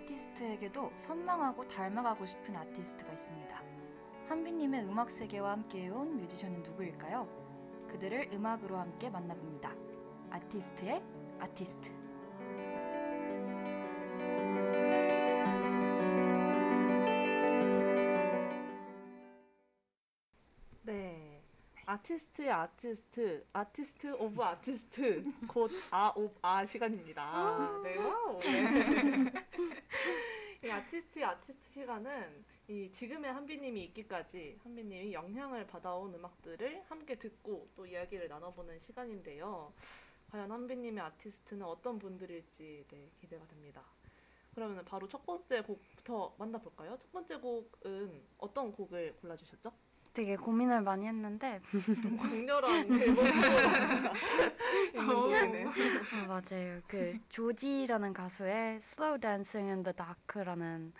아티스트에게도 선망하고 닮아가고 싶은 아티스트가 있습니다. 한비님의 음악 세계와 함께해온 뮤지션은 누구일까요? 그들을 음악으로 함께 만나봅니다. 아티스트의 아티스트. 네. 아티스트의 아티스트, Artist of Artist, 곧 아옵아 시간입니다. 네, wow. 네. 이 아티스트의 아티스트 시간은 이 지금의 한비님이 있기까지 한비님이 영향을 받아온 음악들을 함께 듣고 또 이야기를 나눠보는 시간인데요. 과연 한비님의 아티스트는 어떤 분들일지 네, 기대가 됩니다. 그러면 바로 첫 번째 곡부터 만나볼까요? 첫 번째 곡은 어떤 곡을 골라주셨죠? 되게 고민을 많이 했는데 강렬한 있는 곡이네요. 아, 맞아요. 그 조지라는 가수의 Slow Dancing in the Dark라는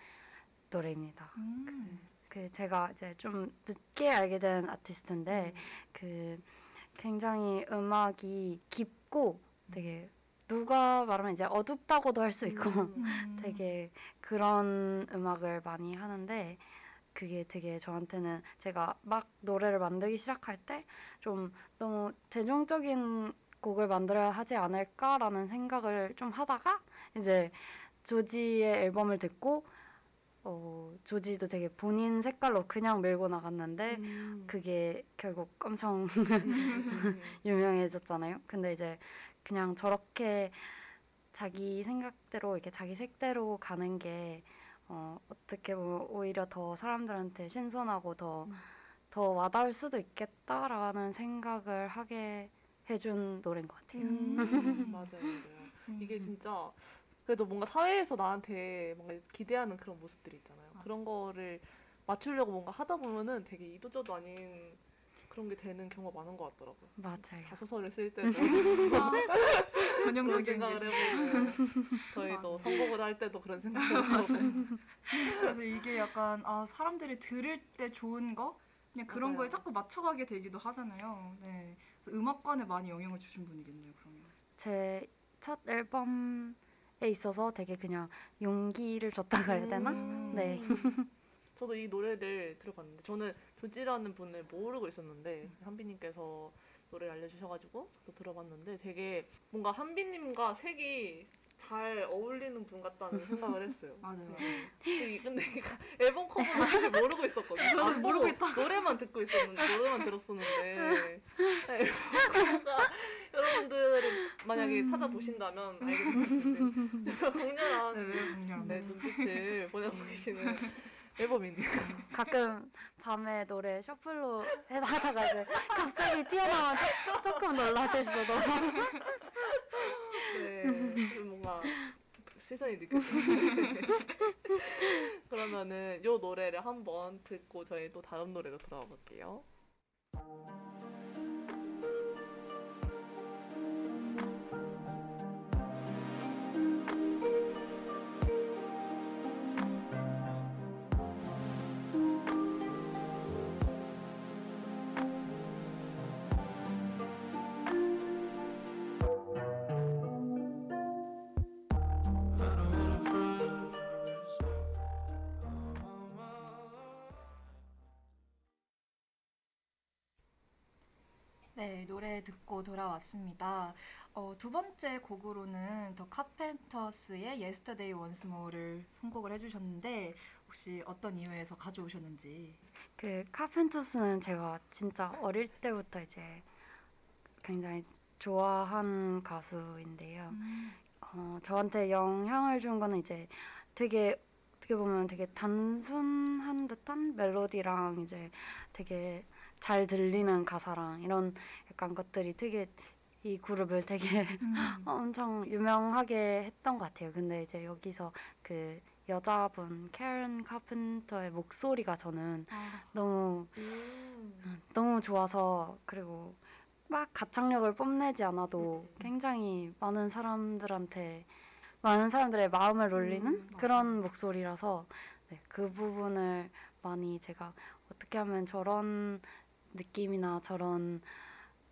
노래입니다. 음. 그 제가 이제 좀 늦게 알게 된 아티스트인데 그 굉장히 음악이 깊고 되게 누가 말하면 이제 어둡다고도 할 수 있고 음. 되게 그런 음악을 많이 하는데 그게 되게 저한테는 제가 막 노래를 만들기 시작할 때 좀 너무 대중적인 곡을 만들어야 하지 않을까라는 생각을 좀 하다가 이제 조지의 앨범을 듣고 어, 조지도 되게 본인 색깔로 그냥 밀고 나갔는데 음. 그게 결국 엄청 음. 유명해졌잖아요. 근데 이제 그냥 저렇게 자기 생각대로 이렇게 자기 색대로 가는 게 어, 어떻게 보면 오히려 더 사람들한테 신선하고 더 음. 더 와닿을 수도 있겠다라는 생각을 하게 해준 노래인 것 같아요. 음, 맞아요, 맞아요. 이게 진짜 그래도 뭔가 사회에서 나한테 뭔가 기대하는 그런 모습들이 있잖아요. 맞아. 그런 거를 맞추려고 뭔가 하다 보면은 되게 이도저도 아닌 그런 게 되는 경우가 많은 것 같더라고요. 맞아요. 자소서를 쓸 때도 그런 전형적인 생각을 게 해보고 저희도. 선곡을 할 때도 그런 생각을 하고 그래서 이게 약간 아 사람들이 들을 때 좋은 거 그냥 그런 맞아요. 거에 자꾸 맞춰가게 되기도 하잖아요. 네. 그래서 음악관에 많이 영향을 주신 분이겠네요. 그러면. 제 첫 앨범에 있어서 되게 그냥 용기를 줬다 그래야 되나? 음. 네. 저도 이 노래를 들어봤는데 저는 조지라는 분을 모르고 있었는데 한비님께서 노래를 알려주셔가지고 저도 들어봤는데 되게 뭔가 한비님과 색이 잘 어울리는 분 같다는 생각을 했어요. 맞아요. 그- 근데 앨범 커버는 사실 모르고 있었거든요. 저도 안 모르고 보고 노래만 듣고 있었는데 노래만 들었었는데 앨범 커버가 여러분들이 만약에 음. 찾아보신다면 알게 될 텐데 정말 강렬한 네, 네, 눈빛을 보내고 계시는 앨범인데 가끔 밤에 노래 셔플로 해- 하다가 이제 갑자기 튀어나오면 조- 조금 놀라실 수도. 네, 좀 뭔가 시선이 느껴지는데 그러면은 요 노래를 한번 듣고 저희 또 다음 노래로 돌아가 볼게요. 네, 노래 듣고 돌아왔습니다. 어, 두 번째 곡으로는 더 카펜터스의 Yesterday Once More를 선곡을 해주셨는데 혹시 어떤 이유에서 가져오셨는지. 그 카펜터스는 제가 진짜 어릴 때부터 이제 굉장히 좋아한 가수인데요. 어, 저한테 영향을 준 거는 이제 되게 어떻게 보면 되게 단순한 듯한 멜로디랑 이제 되게 잘 들리는 가사랑 이런 약간 것들이 되게 이 그룹을 되게 음. 엄청 유명하게 했던 것 같아요. 근데 이제 여기서 그 여자분 캐런 카펜터의 목소리가 저는 아, 너무 음. 너무 좋아서 그리고 막 가창력을 뽐내지 않아도 굉장히 많은 사람들한테 많은 사람들의 마음을 울리는 음, 그런. 목소리라서 네, 그 부분을 많이 제가 어떻게 하면 저런 느낌이나 저런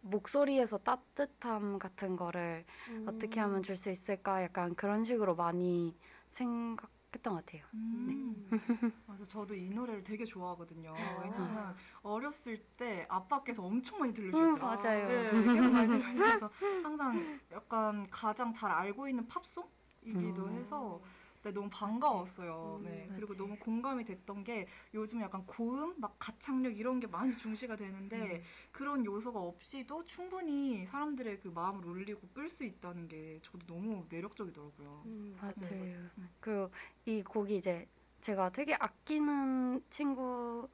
목소리에서 따뜻함 같은 거를 어떻게 하면 줄 수 있을까 약간 그런 식으로 많이 생각 했던 것 같아요. 음. 맞아, 저도 이 노래를 되게 좋아하거든요. 아. 왜냐면 어렸을 때 아빠께서 엄청 많이 들려주셨어요. 음, 맞아요. 네, 계속 많이 들려주셔서 항상 약간 가장 잘 알고 있는 팝송 이기도 음. 해서 네, 너무 반가웠어요. 음, 네, 그리고 맞아요. 너무 공감이 됐던 게 요즘 약간 고음, 막 가창력 이런 게 많이 중시가 되는데 그런 요소가 없이도 충분히 사람들의 그 마음을 울리고 끌 수 있다는 게 저도 너무 매력적이더라고요. 음, 맞아요. 음. 그리고 이 곡이 이제 제가 되게 아끼는 친구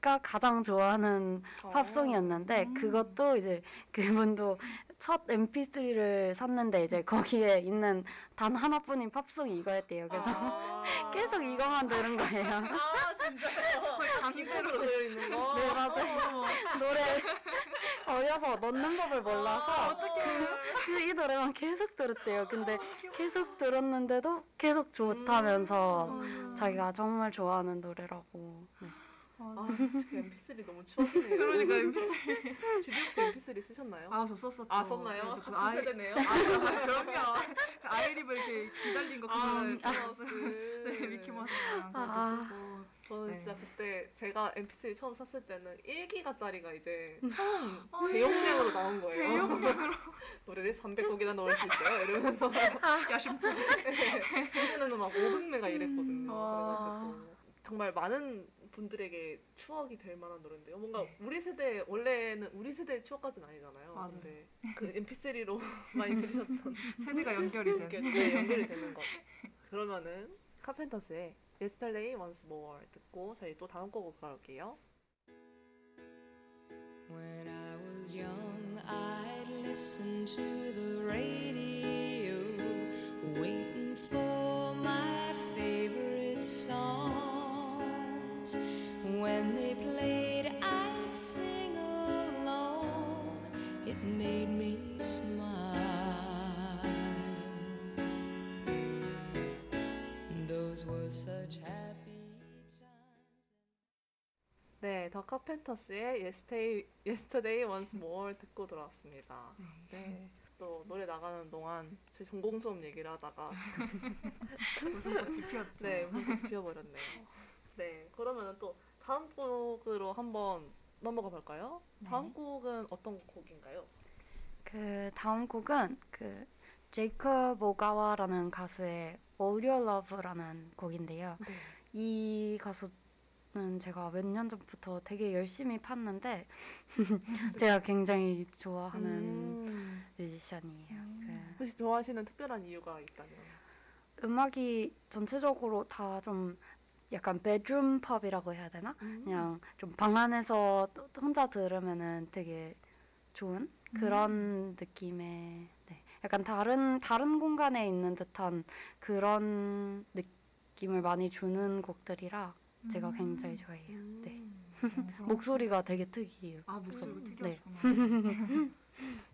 가 가장 좋아하는 팝송이었는데 음. 그것도 이제 그분도 첫 MP3를 샀는데 이제 거기에 있는 단 하나뿐인 팝송이 이거였대요. 그래서 아. 계속 이거만 들은 거예요. 아 진짜요? 거의 강제로 되어 있는 거. 네, 맞아요. 노래 어려서 넣는 법을 몰라서 어떻게? 그이 노래만 계속 들었대요. 근데 계속 들었는데도 계속 좋다면서 음. 자기가 정말 좋아하는 노래라고. 네. 아, 그 MP3 너무 추억이네요. 그러니까 MP3. 주디 혹시 MP3 쓰셨나요? 아, 저 썼었죠. 아, 썼나요? 네, 저 같은 그 아이, 세대네요. 아, 그럼요. 그 아이리브 이렇게 기다린 거 아, 그거 미키마우스. 네, 미키마우스랑 그것도 아. 쓰고. 저는 네. 진짜 그때 제가 MP3 처음 샀을 때는 1기가짜리가 이제 처음 아, 대용량으로 나온 거예요. 대용량으로. 노래를 300곡이나 넣을 수 있어요. 이러면서 야심차게. 그때는 막 500메가 이랬거든요. 아. 그래가지고 정말 많은 분들에게 추억이 될 만한 노래인데요. 뭔가 네. 우리 세대 원래는 우리 세대의 추억까지는 아니잖아요. 맞아요. 근데 그 MP3로 많이 들으셨던 세대가 연결이 되는 네, 연결이 되는 것. 그러면은 카펜터스의 Yesterday Once More 듣고 저희 또 다음 곡으로 돌아올게요. When I was young, I listen to the radio, waiting for my favorite song. Songs. When they played, I'd sing along. It made me smile. Those were such happy times. 네, 더 카펜터스의 Yesterday, Yesterday Once More 듣고 돌아왔습니다. 네. 또 노래 나가는 동안 저희 전공 수업 얘기를 하다가 웃음꽃이 피었죠. 네, 물꽃이 피어버렸네요. 네, 그러면은 또 다음 곡으로 한번 넘어가 볼까요? 네. 다음 곡은 어떤 곡인가요? 그 다음 곡은 그 제이컵 오가와라는 가수의 All Your Love라는 곡인데요. 네. 이 가수는 제가 몇 년 전부터 되게 열심히 팠는데 제가 굉장히 좋아하는 음, 뮤지션이에요. 음. 혹시 좋아하시는 특별한 이유가 있다면? 그 음악이 전체적으로 다 좀 약간 베드룸 팝이라고 해야 되나? 그냥 좀 방 안에서 또- 혼자 들으면은 되게 좋은 그런 느낌의 네. 약간 다른 다른 공간에 있는 듯한 그런 느낌을 많이 주는 곡들이라 제가 음. 굉장히 좋아해요. 네. 음. 어, 그럼- 목소리가 되게 특이해요. 아 목소리가 네. 특이하시구나.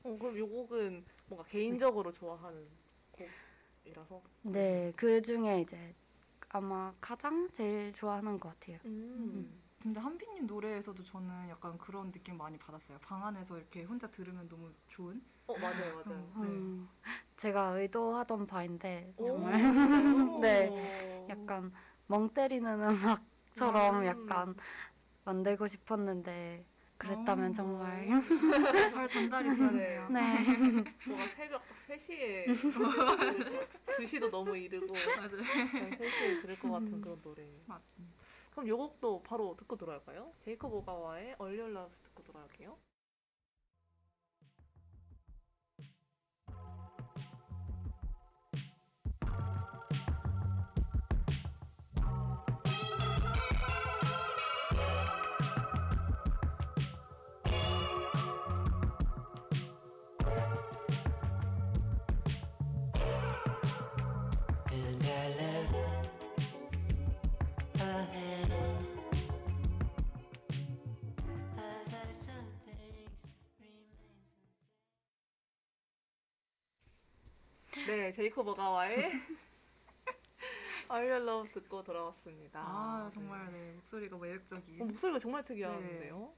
어, 그럼 이 곡은 뭔가 개인적으로 좋아하는 곡이라서? 네, 그 중에 이제 아마 가장 제일 좋아하는 것 같아요. 음. 근데 한비님 노래에서도 저는 약간 그런 느낌 많이 받았어요. 방 안에서 이렇게 혼자 들으면 너무 좋은. 어, 맞아요, 맞아요. 어, 네. 음, 제가 의도하던 바인데 오. 정말 오. 네. 약간 멍 때리는 음악처럼 음. 약간 만들고 싶었는데 그랬다면 어. 정말 잘 전달이 되었네요. 네. 뭔가 새벽 3시에 2시도 너무 이르고 맞아요. 네, 3시에 들을 것 같은 음. 그런 노래. 맞습니다. 그럼 이 곡도 바로 듣고 돌아올까요? 제이콥 오가와의 All Your Love 듣고 돌아올게요. 네, 제이콥 오가와의 All Your Love 듣고 돌아왔습니다. 아 정말 네 목소리가 매력적인. 어, 목소리가 정말 특이한데요.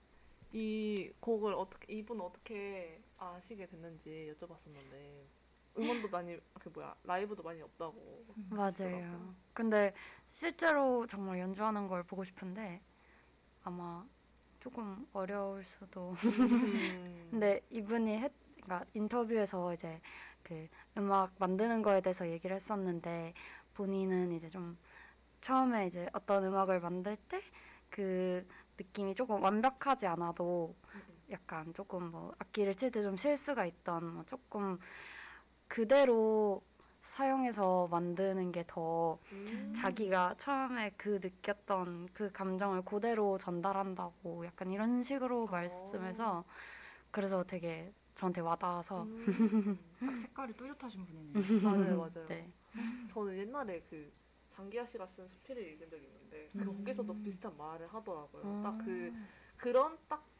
이 곡을 어떻게 이분 어떻게 아시게 됐는지 여쭤봤었는데 음원도 많이 그 뭐야 라이브도 많이 없다고. 맞아요. 근데 실제로 정말 연주하는 걸 보고 싶은데 아마 조금 어려울 수도. 음. 근데 이분이 했, 그러니까 인터뷰에서 이제 그 음악 만드는 거에 대해서 얘기를 했었는데 본인은 이제 좀 처음에 이제 어떤 음악을 만들 때 그 느낌이 조금 완벽하지 않아도 약간 조금 뭐 악기를 칠 때 좀 실수가 있던 뭐 조금 그대로 사용해서 만드는 게더 음. 자기가 처음에 그 느꼈던 그 감정을 그대로 전달한다고 약간 이런 식으로 말씀해서 그래서 되게 저한테 와닿아서 음. 딱 색깔이 또렷하신 분이네요. 맞아요, 맞아요. 네. 저는 옛날에 그 장기하 씨가 쓴 수필을 읽은 적이 있는데 그 음. 거기서도 비슷한 말을 하더라고요. 음. 딱그 그런 딱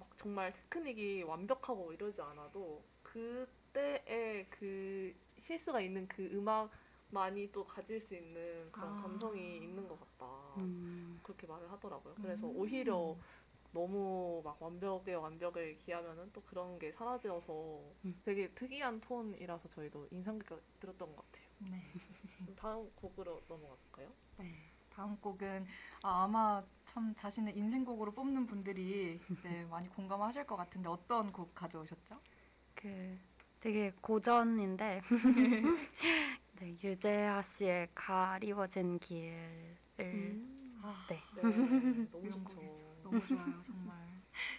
막 정말 테크닉이 완벽하고 이러지 않아도 그때의 그 실수가 있는 그 음악만이 또 가질 수 있는 그런 아. 감성이 있는 것 같다. 음, 그렇게 말을 하더라고요. 그래서 음. 오히려 너무 막 완벽에 완벽을 기하면은 또 그런 게 사라져서 음. 되게 특이한 톤이라서 저희도 인상 깊게 들었던 것 같아요. 네. 다음 곡으로 넘어갈까요? 네. 다음 곡은 아, 아마 참 자신의 인생곡으로 뽑는 분들이 네, 많이 공감하실 것 같은데 어떤 곡 가져오셨죠? 그 되게 고전인데 네, 유재하 씨의 가리워진 길을 아, 네. 네, 너무 좋죠. 너무 좋아요, 정말.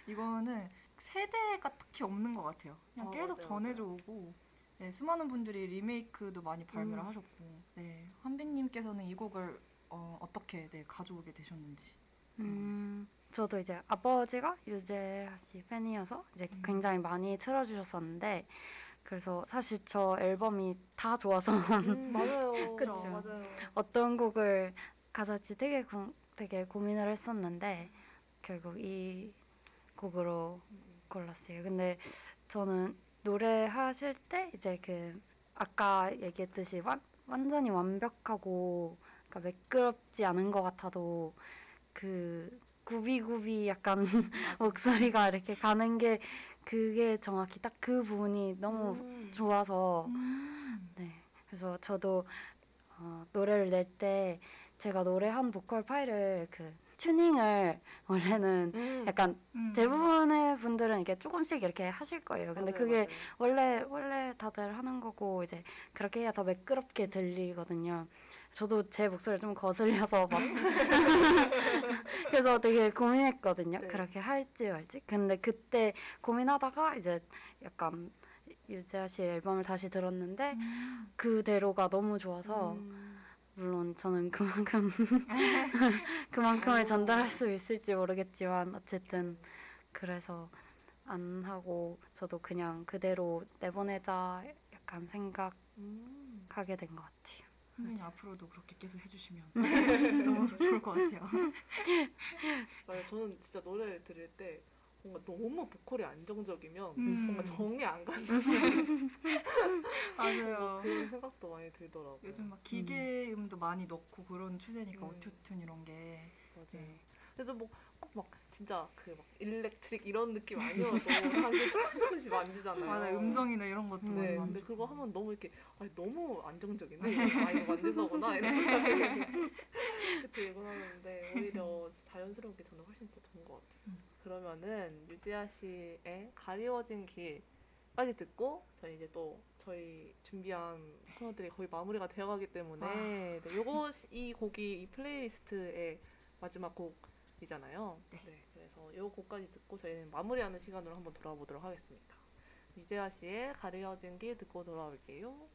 이거는 세대가 딱히 없는 것 같아요. 그냥 어, 계속 맞아요, 전해져 오고 네, 수많은 분들이 리메이크도 많이 발매를 음. 하셨고 네, 한빈님께서는 이 곡을 어, 어떻게 네, 가져오게 되셨는지. 음, 저도 이제 아버지가 유재하 씨 팬이어서 이제 음. 굉장히 많이 틀어주셨었는데 그래서 사실 저 앨범이 다 좋아서 음, 맞아요. 그쵸. 맞아요. 어떤 곡을 가져올지 되게 고, 되게 고민을 했었는데 결국 이 곡으로 골랐어요. 근데 저는 노래하실 때 이제 그 아까 얘기했듯이 완, 완전히 완벽하고 그러니까 매끄럽지 않은 것 같아도 그 구비구비 약간 목소리가 이렇게 가는 게 그게 정확히 딱 그 부분이 너무 음. 좋아서 음. 네 그래서 저도 어, 노래를 낼 때 제가 노래한 보컬 파일을 그 튜닝을 원래는 음. 약간 음. 대부분의 분들은 이게 조금씩 이렇게 하실 거예요. 근데 맞아요, 그게 맞아요. 원래 원래 다들 하는 거고 이제 그렇게 해야 더 매끄럽게 들리거든요. 저도 제 목소리 좀 거슬려서 막 그래서 되게 고민했거든요. 네. 그렇게 할지 말지. 근데 그때 고민하다가 이제 약간 유재하 씨 앨범을 다시 들었는데 음. 그대로가 너무 좋아서 음. 물론 저는 그만큼 그만큼을 전달할 수 있을지 모르겠지만 어쨌든 그래서 안 하고 저도 그냥 그대로 내보내자 약간 생각하게 음. 된것 같아요. 선배님 앞으로도 그렇게 계속 해주시면 너무 좋을 것 같아요. 맞아요. 저는 진짜 노래를 들을 때 뭔가 너무 보컬이 안정적이면 음. 뭔가 정이 안 가는 맞아요. 그런 생각도 많이 들더라고요. 요즘 막 기계 음도 많이 넣고 그런 추세니까 음. 오토튠 이런 게 맞아요. 네. 그래도 뭐꼭 막 진짜 그 막 일렉트릭 이런 느낌 아니어도 사실 조금씩 만지잖아요. 맞아 음성이나 이런 것도 음. 많이 네, 근데. 그거 하면 너무 이렇게 아니, 너무 안정적인데 아 이거 만든 거구나 이런 생각이 들곤 하는데 오히려 자연스러운 게 저는 훨씬 더 좋은 것 같아요. 음. 그러면은 유지아 씨의 가리워진 길까지 듣고 저희 이제 또 저희 준비한 코너들이 거의 마무리가 되어가기 때문에 아. 네, 요거 이 곡이 이 플레이리스트의 마지막 곡이잖아요. 네. 그래서 요 곡까지 듣고 저희는 마무리하는 시간으로 한번 돌아보도록 하겠습니다. 유재하 씨의 가려진 길 듣고 돌아올게요.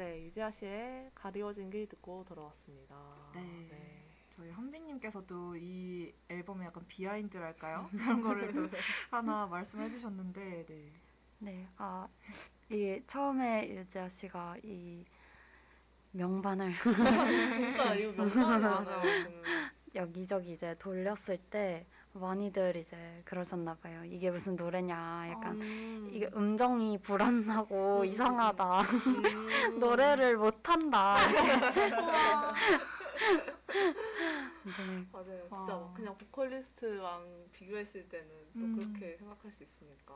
네, 유재하 씨의 가리워진 길 듣고 돌아왔습니다. 네. 저희 한빈님께서도 이 앨범의 약간 비하인드랄까요? 그런 거를 또 하나 말씀해 주셨는데 네. 네, 아, 이 처음에 유재하 씨가 이 명반을 진짜 이거 명반이잖아요. 지금. 여기저기 이제 돌렸을 때 많이들 이제 그러셨나 봐요. 이게 무슨 노래냐, 약간 음. 이게 음정이 불안하고 음. 이상하다. 음. 노래를 못한다. 네, 맞아요. 진짜 와. 막 그냥 보컬리스트랑 비교했을 때는 또 음. 그렇게 생각할 수 있으니까.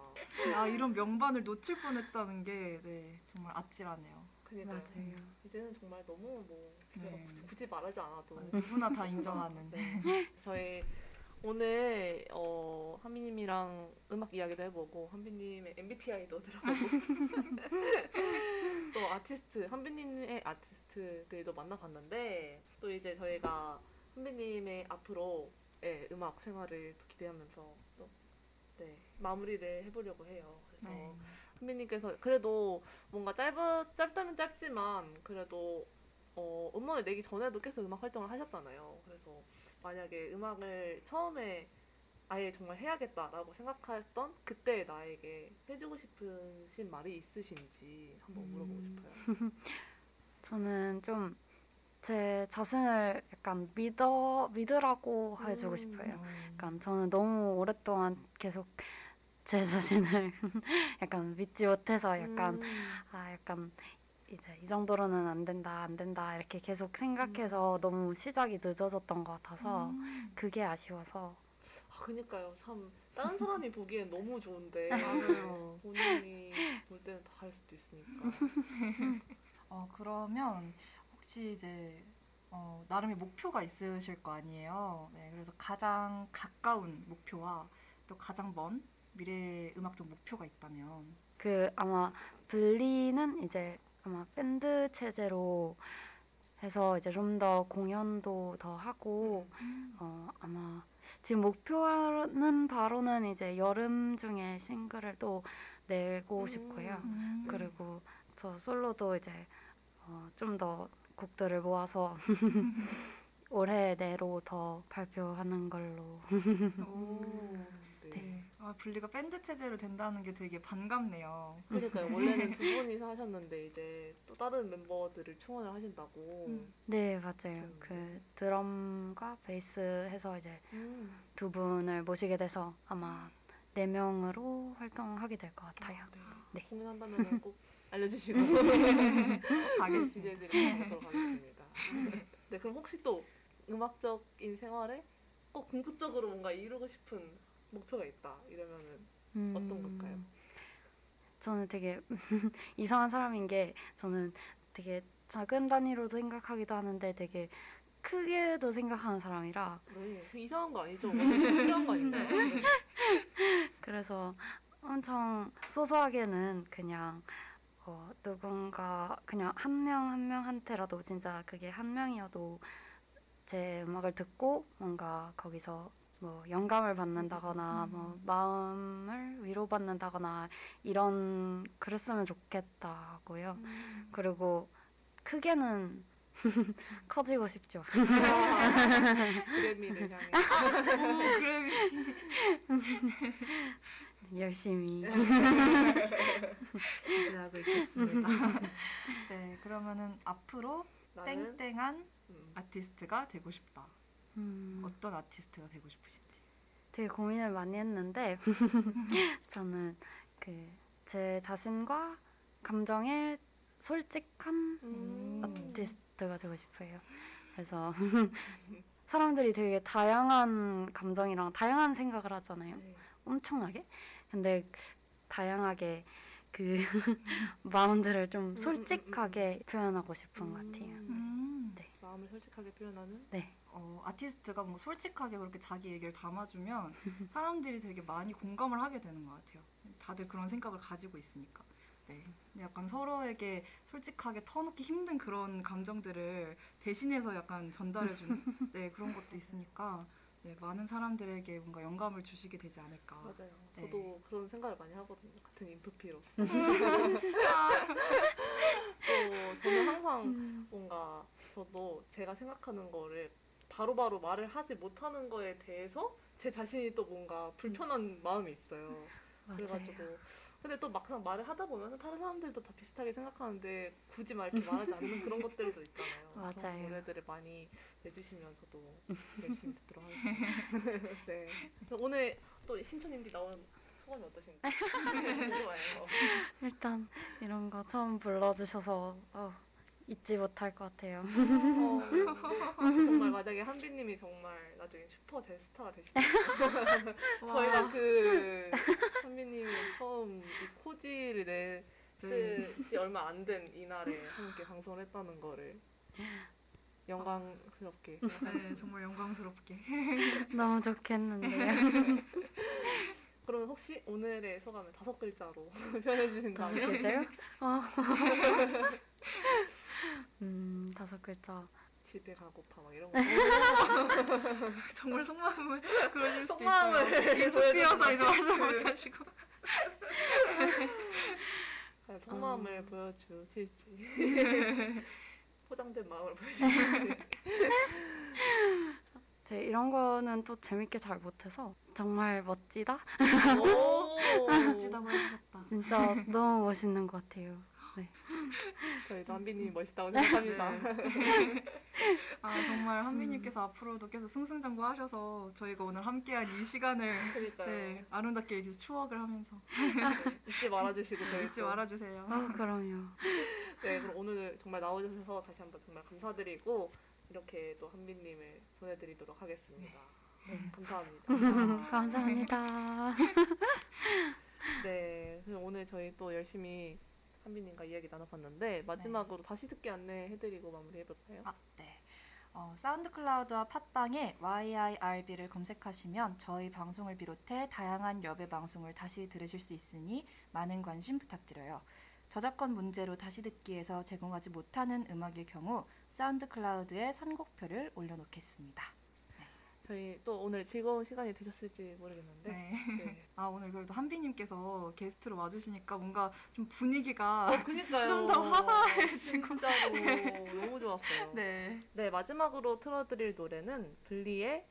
아 이런 명반을 놓칠 뻔했다는 게 네, 정말 아찔하네요. 그니까 맞아요. 이제는 정말 너무 뭐 네. 굳이 말하지 않아도 누구나 다 인정하는. 네. 저희 오늘 어, 한비님이랑 음악 이야기도 해보고 한비님의 MBTI도 들어보고 또 아티스트 한비님의 아티스트들도 만나봤는데 또 이제 저희가 한비님의 앞으로 의 음악 생활을 또 기대하면서 또 네, 마무리를 해보려고 해요. 그래서 네. 한비님께서 그래도 뭔가 짧아 짧다면 짧지만 그래도 어, 음원을 내기 전에도 계속 음악 활동을 하셨잖아요. 그래서 만약에 음악을 처음에 아예 정말 해야겠다라고 생각했던 그때 나에게 해주고 싶으신 말이 있으신지 한번 물어보고 음. 싶어요. 저는 좀 제 자신을 약간 믿어 믿으라고 해주고 음. 싶어요. 약간 저는 너무 오랫동안 계속 제 자신을 약간 믿지 못해서 약간 음. 아 약간 이제 이 정도로는 안 된다 안 된다 이렇게 계속 생각해서 너무 시작이 늦어졌던 것 같아서 음. 그게 아쉬워서 아, 그니까요. 참 다른 사람이 보기엔 너무 좋은데 맞아요. 본인이 볼 때는 다 다를 수도 있으니까. 어, 그러면 혹시 이제 어, 나름의 목표가 있으실 거 아니에요. 네, 그래서 가장 가까운 목표와 또 가장 먼 미래 음악적 목표가 있다면 그 아마 블리는 이제 아마 밴드 체제로 해서 이제 좀 더 공연도 더 하고 어 아마 지금 목표는 바로는 이제 여름 중에 싱글을 또 내고 음. 싶고요. 음. 그리고 저 솔로도 이제 어 좀 더 곡들을 모아서 올해 내로 더 발표하는 걸로. 오. 네. 네. 아, 분리가 밴드 체제로 된다는 게 되게 반갑네요. 그러니까요. 원래는 두 분이서 하셨는데 이제 또 다른 멤버들을 충원을 하신다고. 음. 네 맞아요. 좋은데. 그 드럼과 베이스 해서 이제 음. 두 분을 모시게 돼서 아마 네 명으로 활동하게 될 것 같아요. 네. 네. 공연한다면 꼭 알려주시고 가겠습니다. 기대해드리도록 하겠습니다. 네, 그럼 혹시 또 음악적인 생활에 꼭 궁극적으로 뭔가 이루고 싶은 목표가 있다 이러면은 어떤 걸까요? 음, 저는 되게 이상한 사람인 게 저는 되게 작은 단위로도 생각하기도 하는데 되게 크게도 생각하는 사람이라 네, 이상한 거 아니죠? 필요한 거 아닌가요? 네. 그래서 엄청 소소하게는 그냥 어, 누군가 그냥 한 명 한 명한테라도 진짜 그게 한 명이어도 제 음악을 듣고 뭔가 거기서 뭐 영감을 받는다거나 뭐 마음을 위로받는다거나 이런 그랬으면 좋겠다고요. 음. 그리고 크게는 커지고 싶죠. 그래미를 향해 오, 그래미. 열심히. 기대하고 있겠습니다. 네, 그러면은 앞으로 나는 땡땡한 음, 아티스트가 되고 싶다. 음. 어떤 아티스트가 되고 싶으신지. 되게 고민을 많이 했는데 저는 그 제 자신과 감정에 솔직한 음. 아티스트가 되고 싶어요. 그래서 사람들이 되게 다양한 감정이랑 다양한 생각을 하잖아요. 네. 엄청나게. 근데 다양하게 그 마음들을 좀 음, 솔직하게 표현하고 싶은 것 같아요. 음. 네. 마음을 솔직하게 표현하는 네. 어, 아티스트가 뭐 솔직하게 그렇게 자기 얘기를 담아주면 사람들이 되게 많이 공감을 하게 되는 것 같아요. 다들 그런 생각을 가지고 있으니까. 네. 약간 서로에게 솔직하게 터놓기 힘든 그런 감정들을 대신해서 약간 전달해주는 네, 그런 것도 있으니까 네, 많은 사람들에게 뭔가 영감을 주시게 되지 않을까. 맞아요. 네. 저도 그런 생각을 많이 하거든요. 같은 인프피로서. 음. 또 저는 항상 뭔가 저도 제가 생각하는 거를 바로바로 말을 하지 못하는 거에 대해서 제 자신이 또 뭔가 불편한 마음이 있어요. 맞아요. 그래가지고 근데 또 막상 말을 하다 보면 다른 사람들도 다 비슷하게 생각하는데 굳이 막 이렇게 말하지 않는 그런 것들도 있잖아요. 맞아요. 노래들을 많이 내주시면 저도 열심히 듣도록 하겠습니다. 네. 오늘 또 신촌인디 나온 소감이 어떠신가요? 일단 이런 거 처음 불러주셔서 어, 잊지 못할 것 같아요. 어, 정말 만약에 한비님이 정말 나중에 슈퍼 대스타가 되시다면 저희가 그 한비님이 처음 이 코디를 냈지 얼마 안 된 이날에 함께 방송을 했다는 거를 영광스럽게 네, 정말 영광스럽게. 너무 좋겠는데요. 그러면 혹시 오늘의 소감을 다섯 글자로 표현해 다섯 주신다면 글자요? 어. 음, 다섯 글자. 집에 가고파 막 이런 거 정말 속마음을 그러실 수도 속마음을 있어요. 인프피어서 이제 말씀 그- 못하시고. 아, 속마음을 어. 보여주실지 포장된 마음을 보여주실지 제 이런 거는 또 재밌게 잘 못해서 정말 멋지다. 오 멋지다고 해주셨다. 진짜 너무 멋있는 것 같아요. 네. 저희도 한빈님이 멋있다고 생각합니다. 네. 아 정말 한비님께서 앞으로도 계속 승승장구하셔서 저희가 오늘 함께한 이 시간을. 네, 아름답게 이제 추억을 하면서 잊지 말아주시고 저희 잊지 또- 말아주세요. 아 그럼요. 네, 그럼 오늘 정말 나오셔서 다시 한번 정말 감사드리고 이렇게 또 한빈님을 보내드리도록 하겠습니다. 네, 감사합니다. 감사합니다. 네, 오늘 저희 또 열심히 한비님과 이야기 나눠봤는데 마지막으로 다시 듣기 안내해드리고 마무리해볼까요? 아, 네. 어, SoundCloud와 팟빵에 YIRB를 검색하시면 저희 방송을 비롯해 다양한 여배 방송을 다시 들으실 수 있으니 많은 관심 부탁드려요. 저작권 문제로 다시 듣기에서 제공하지 못하는 음악의 경우 SoundCloud에 선곡표를 올려놓겠습니다. 저희 또 오늘 즐거운 시간이 되셨을지 모르겠는데 네. 네. 아 오늘 그래도 한비님께서 게스트로 와주시니까 뭔가 좀 분위기가 그니까요. 좀더 화사해지고. 진짜로 너무 좋았어요. 네. 네, 마지막으로 틀어드릴 노래는 블리의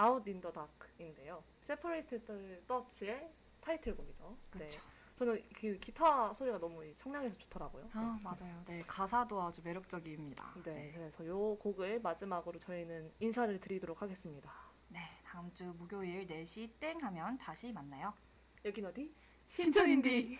Out in the Dark인데요. Separated Thoughts의 타이틀곡이죠. 그렇죠. 네. 저는 그 기타 소리가 너무 청량해서 좋더라고요. 아 맞아요. 네 가사도 아주 매력적입니다. 네, 그래서 요 곡을 마지막으로 저희는 인사를 드리도록 하겠습니다. 네 다음 주 목요일 4시 땡 하면 다시 만나요. 여긴 어디? 신촌인디.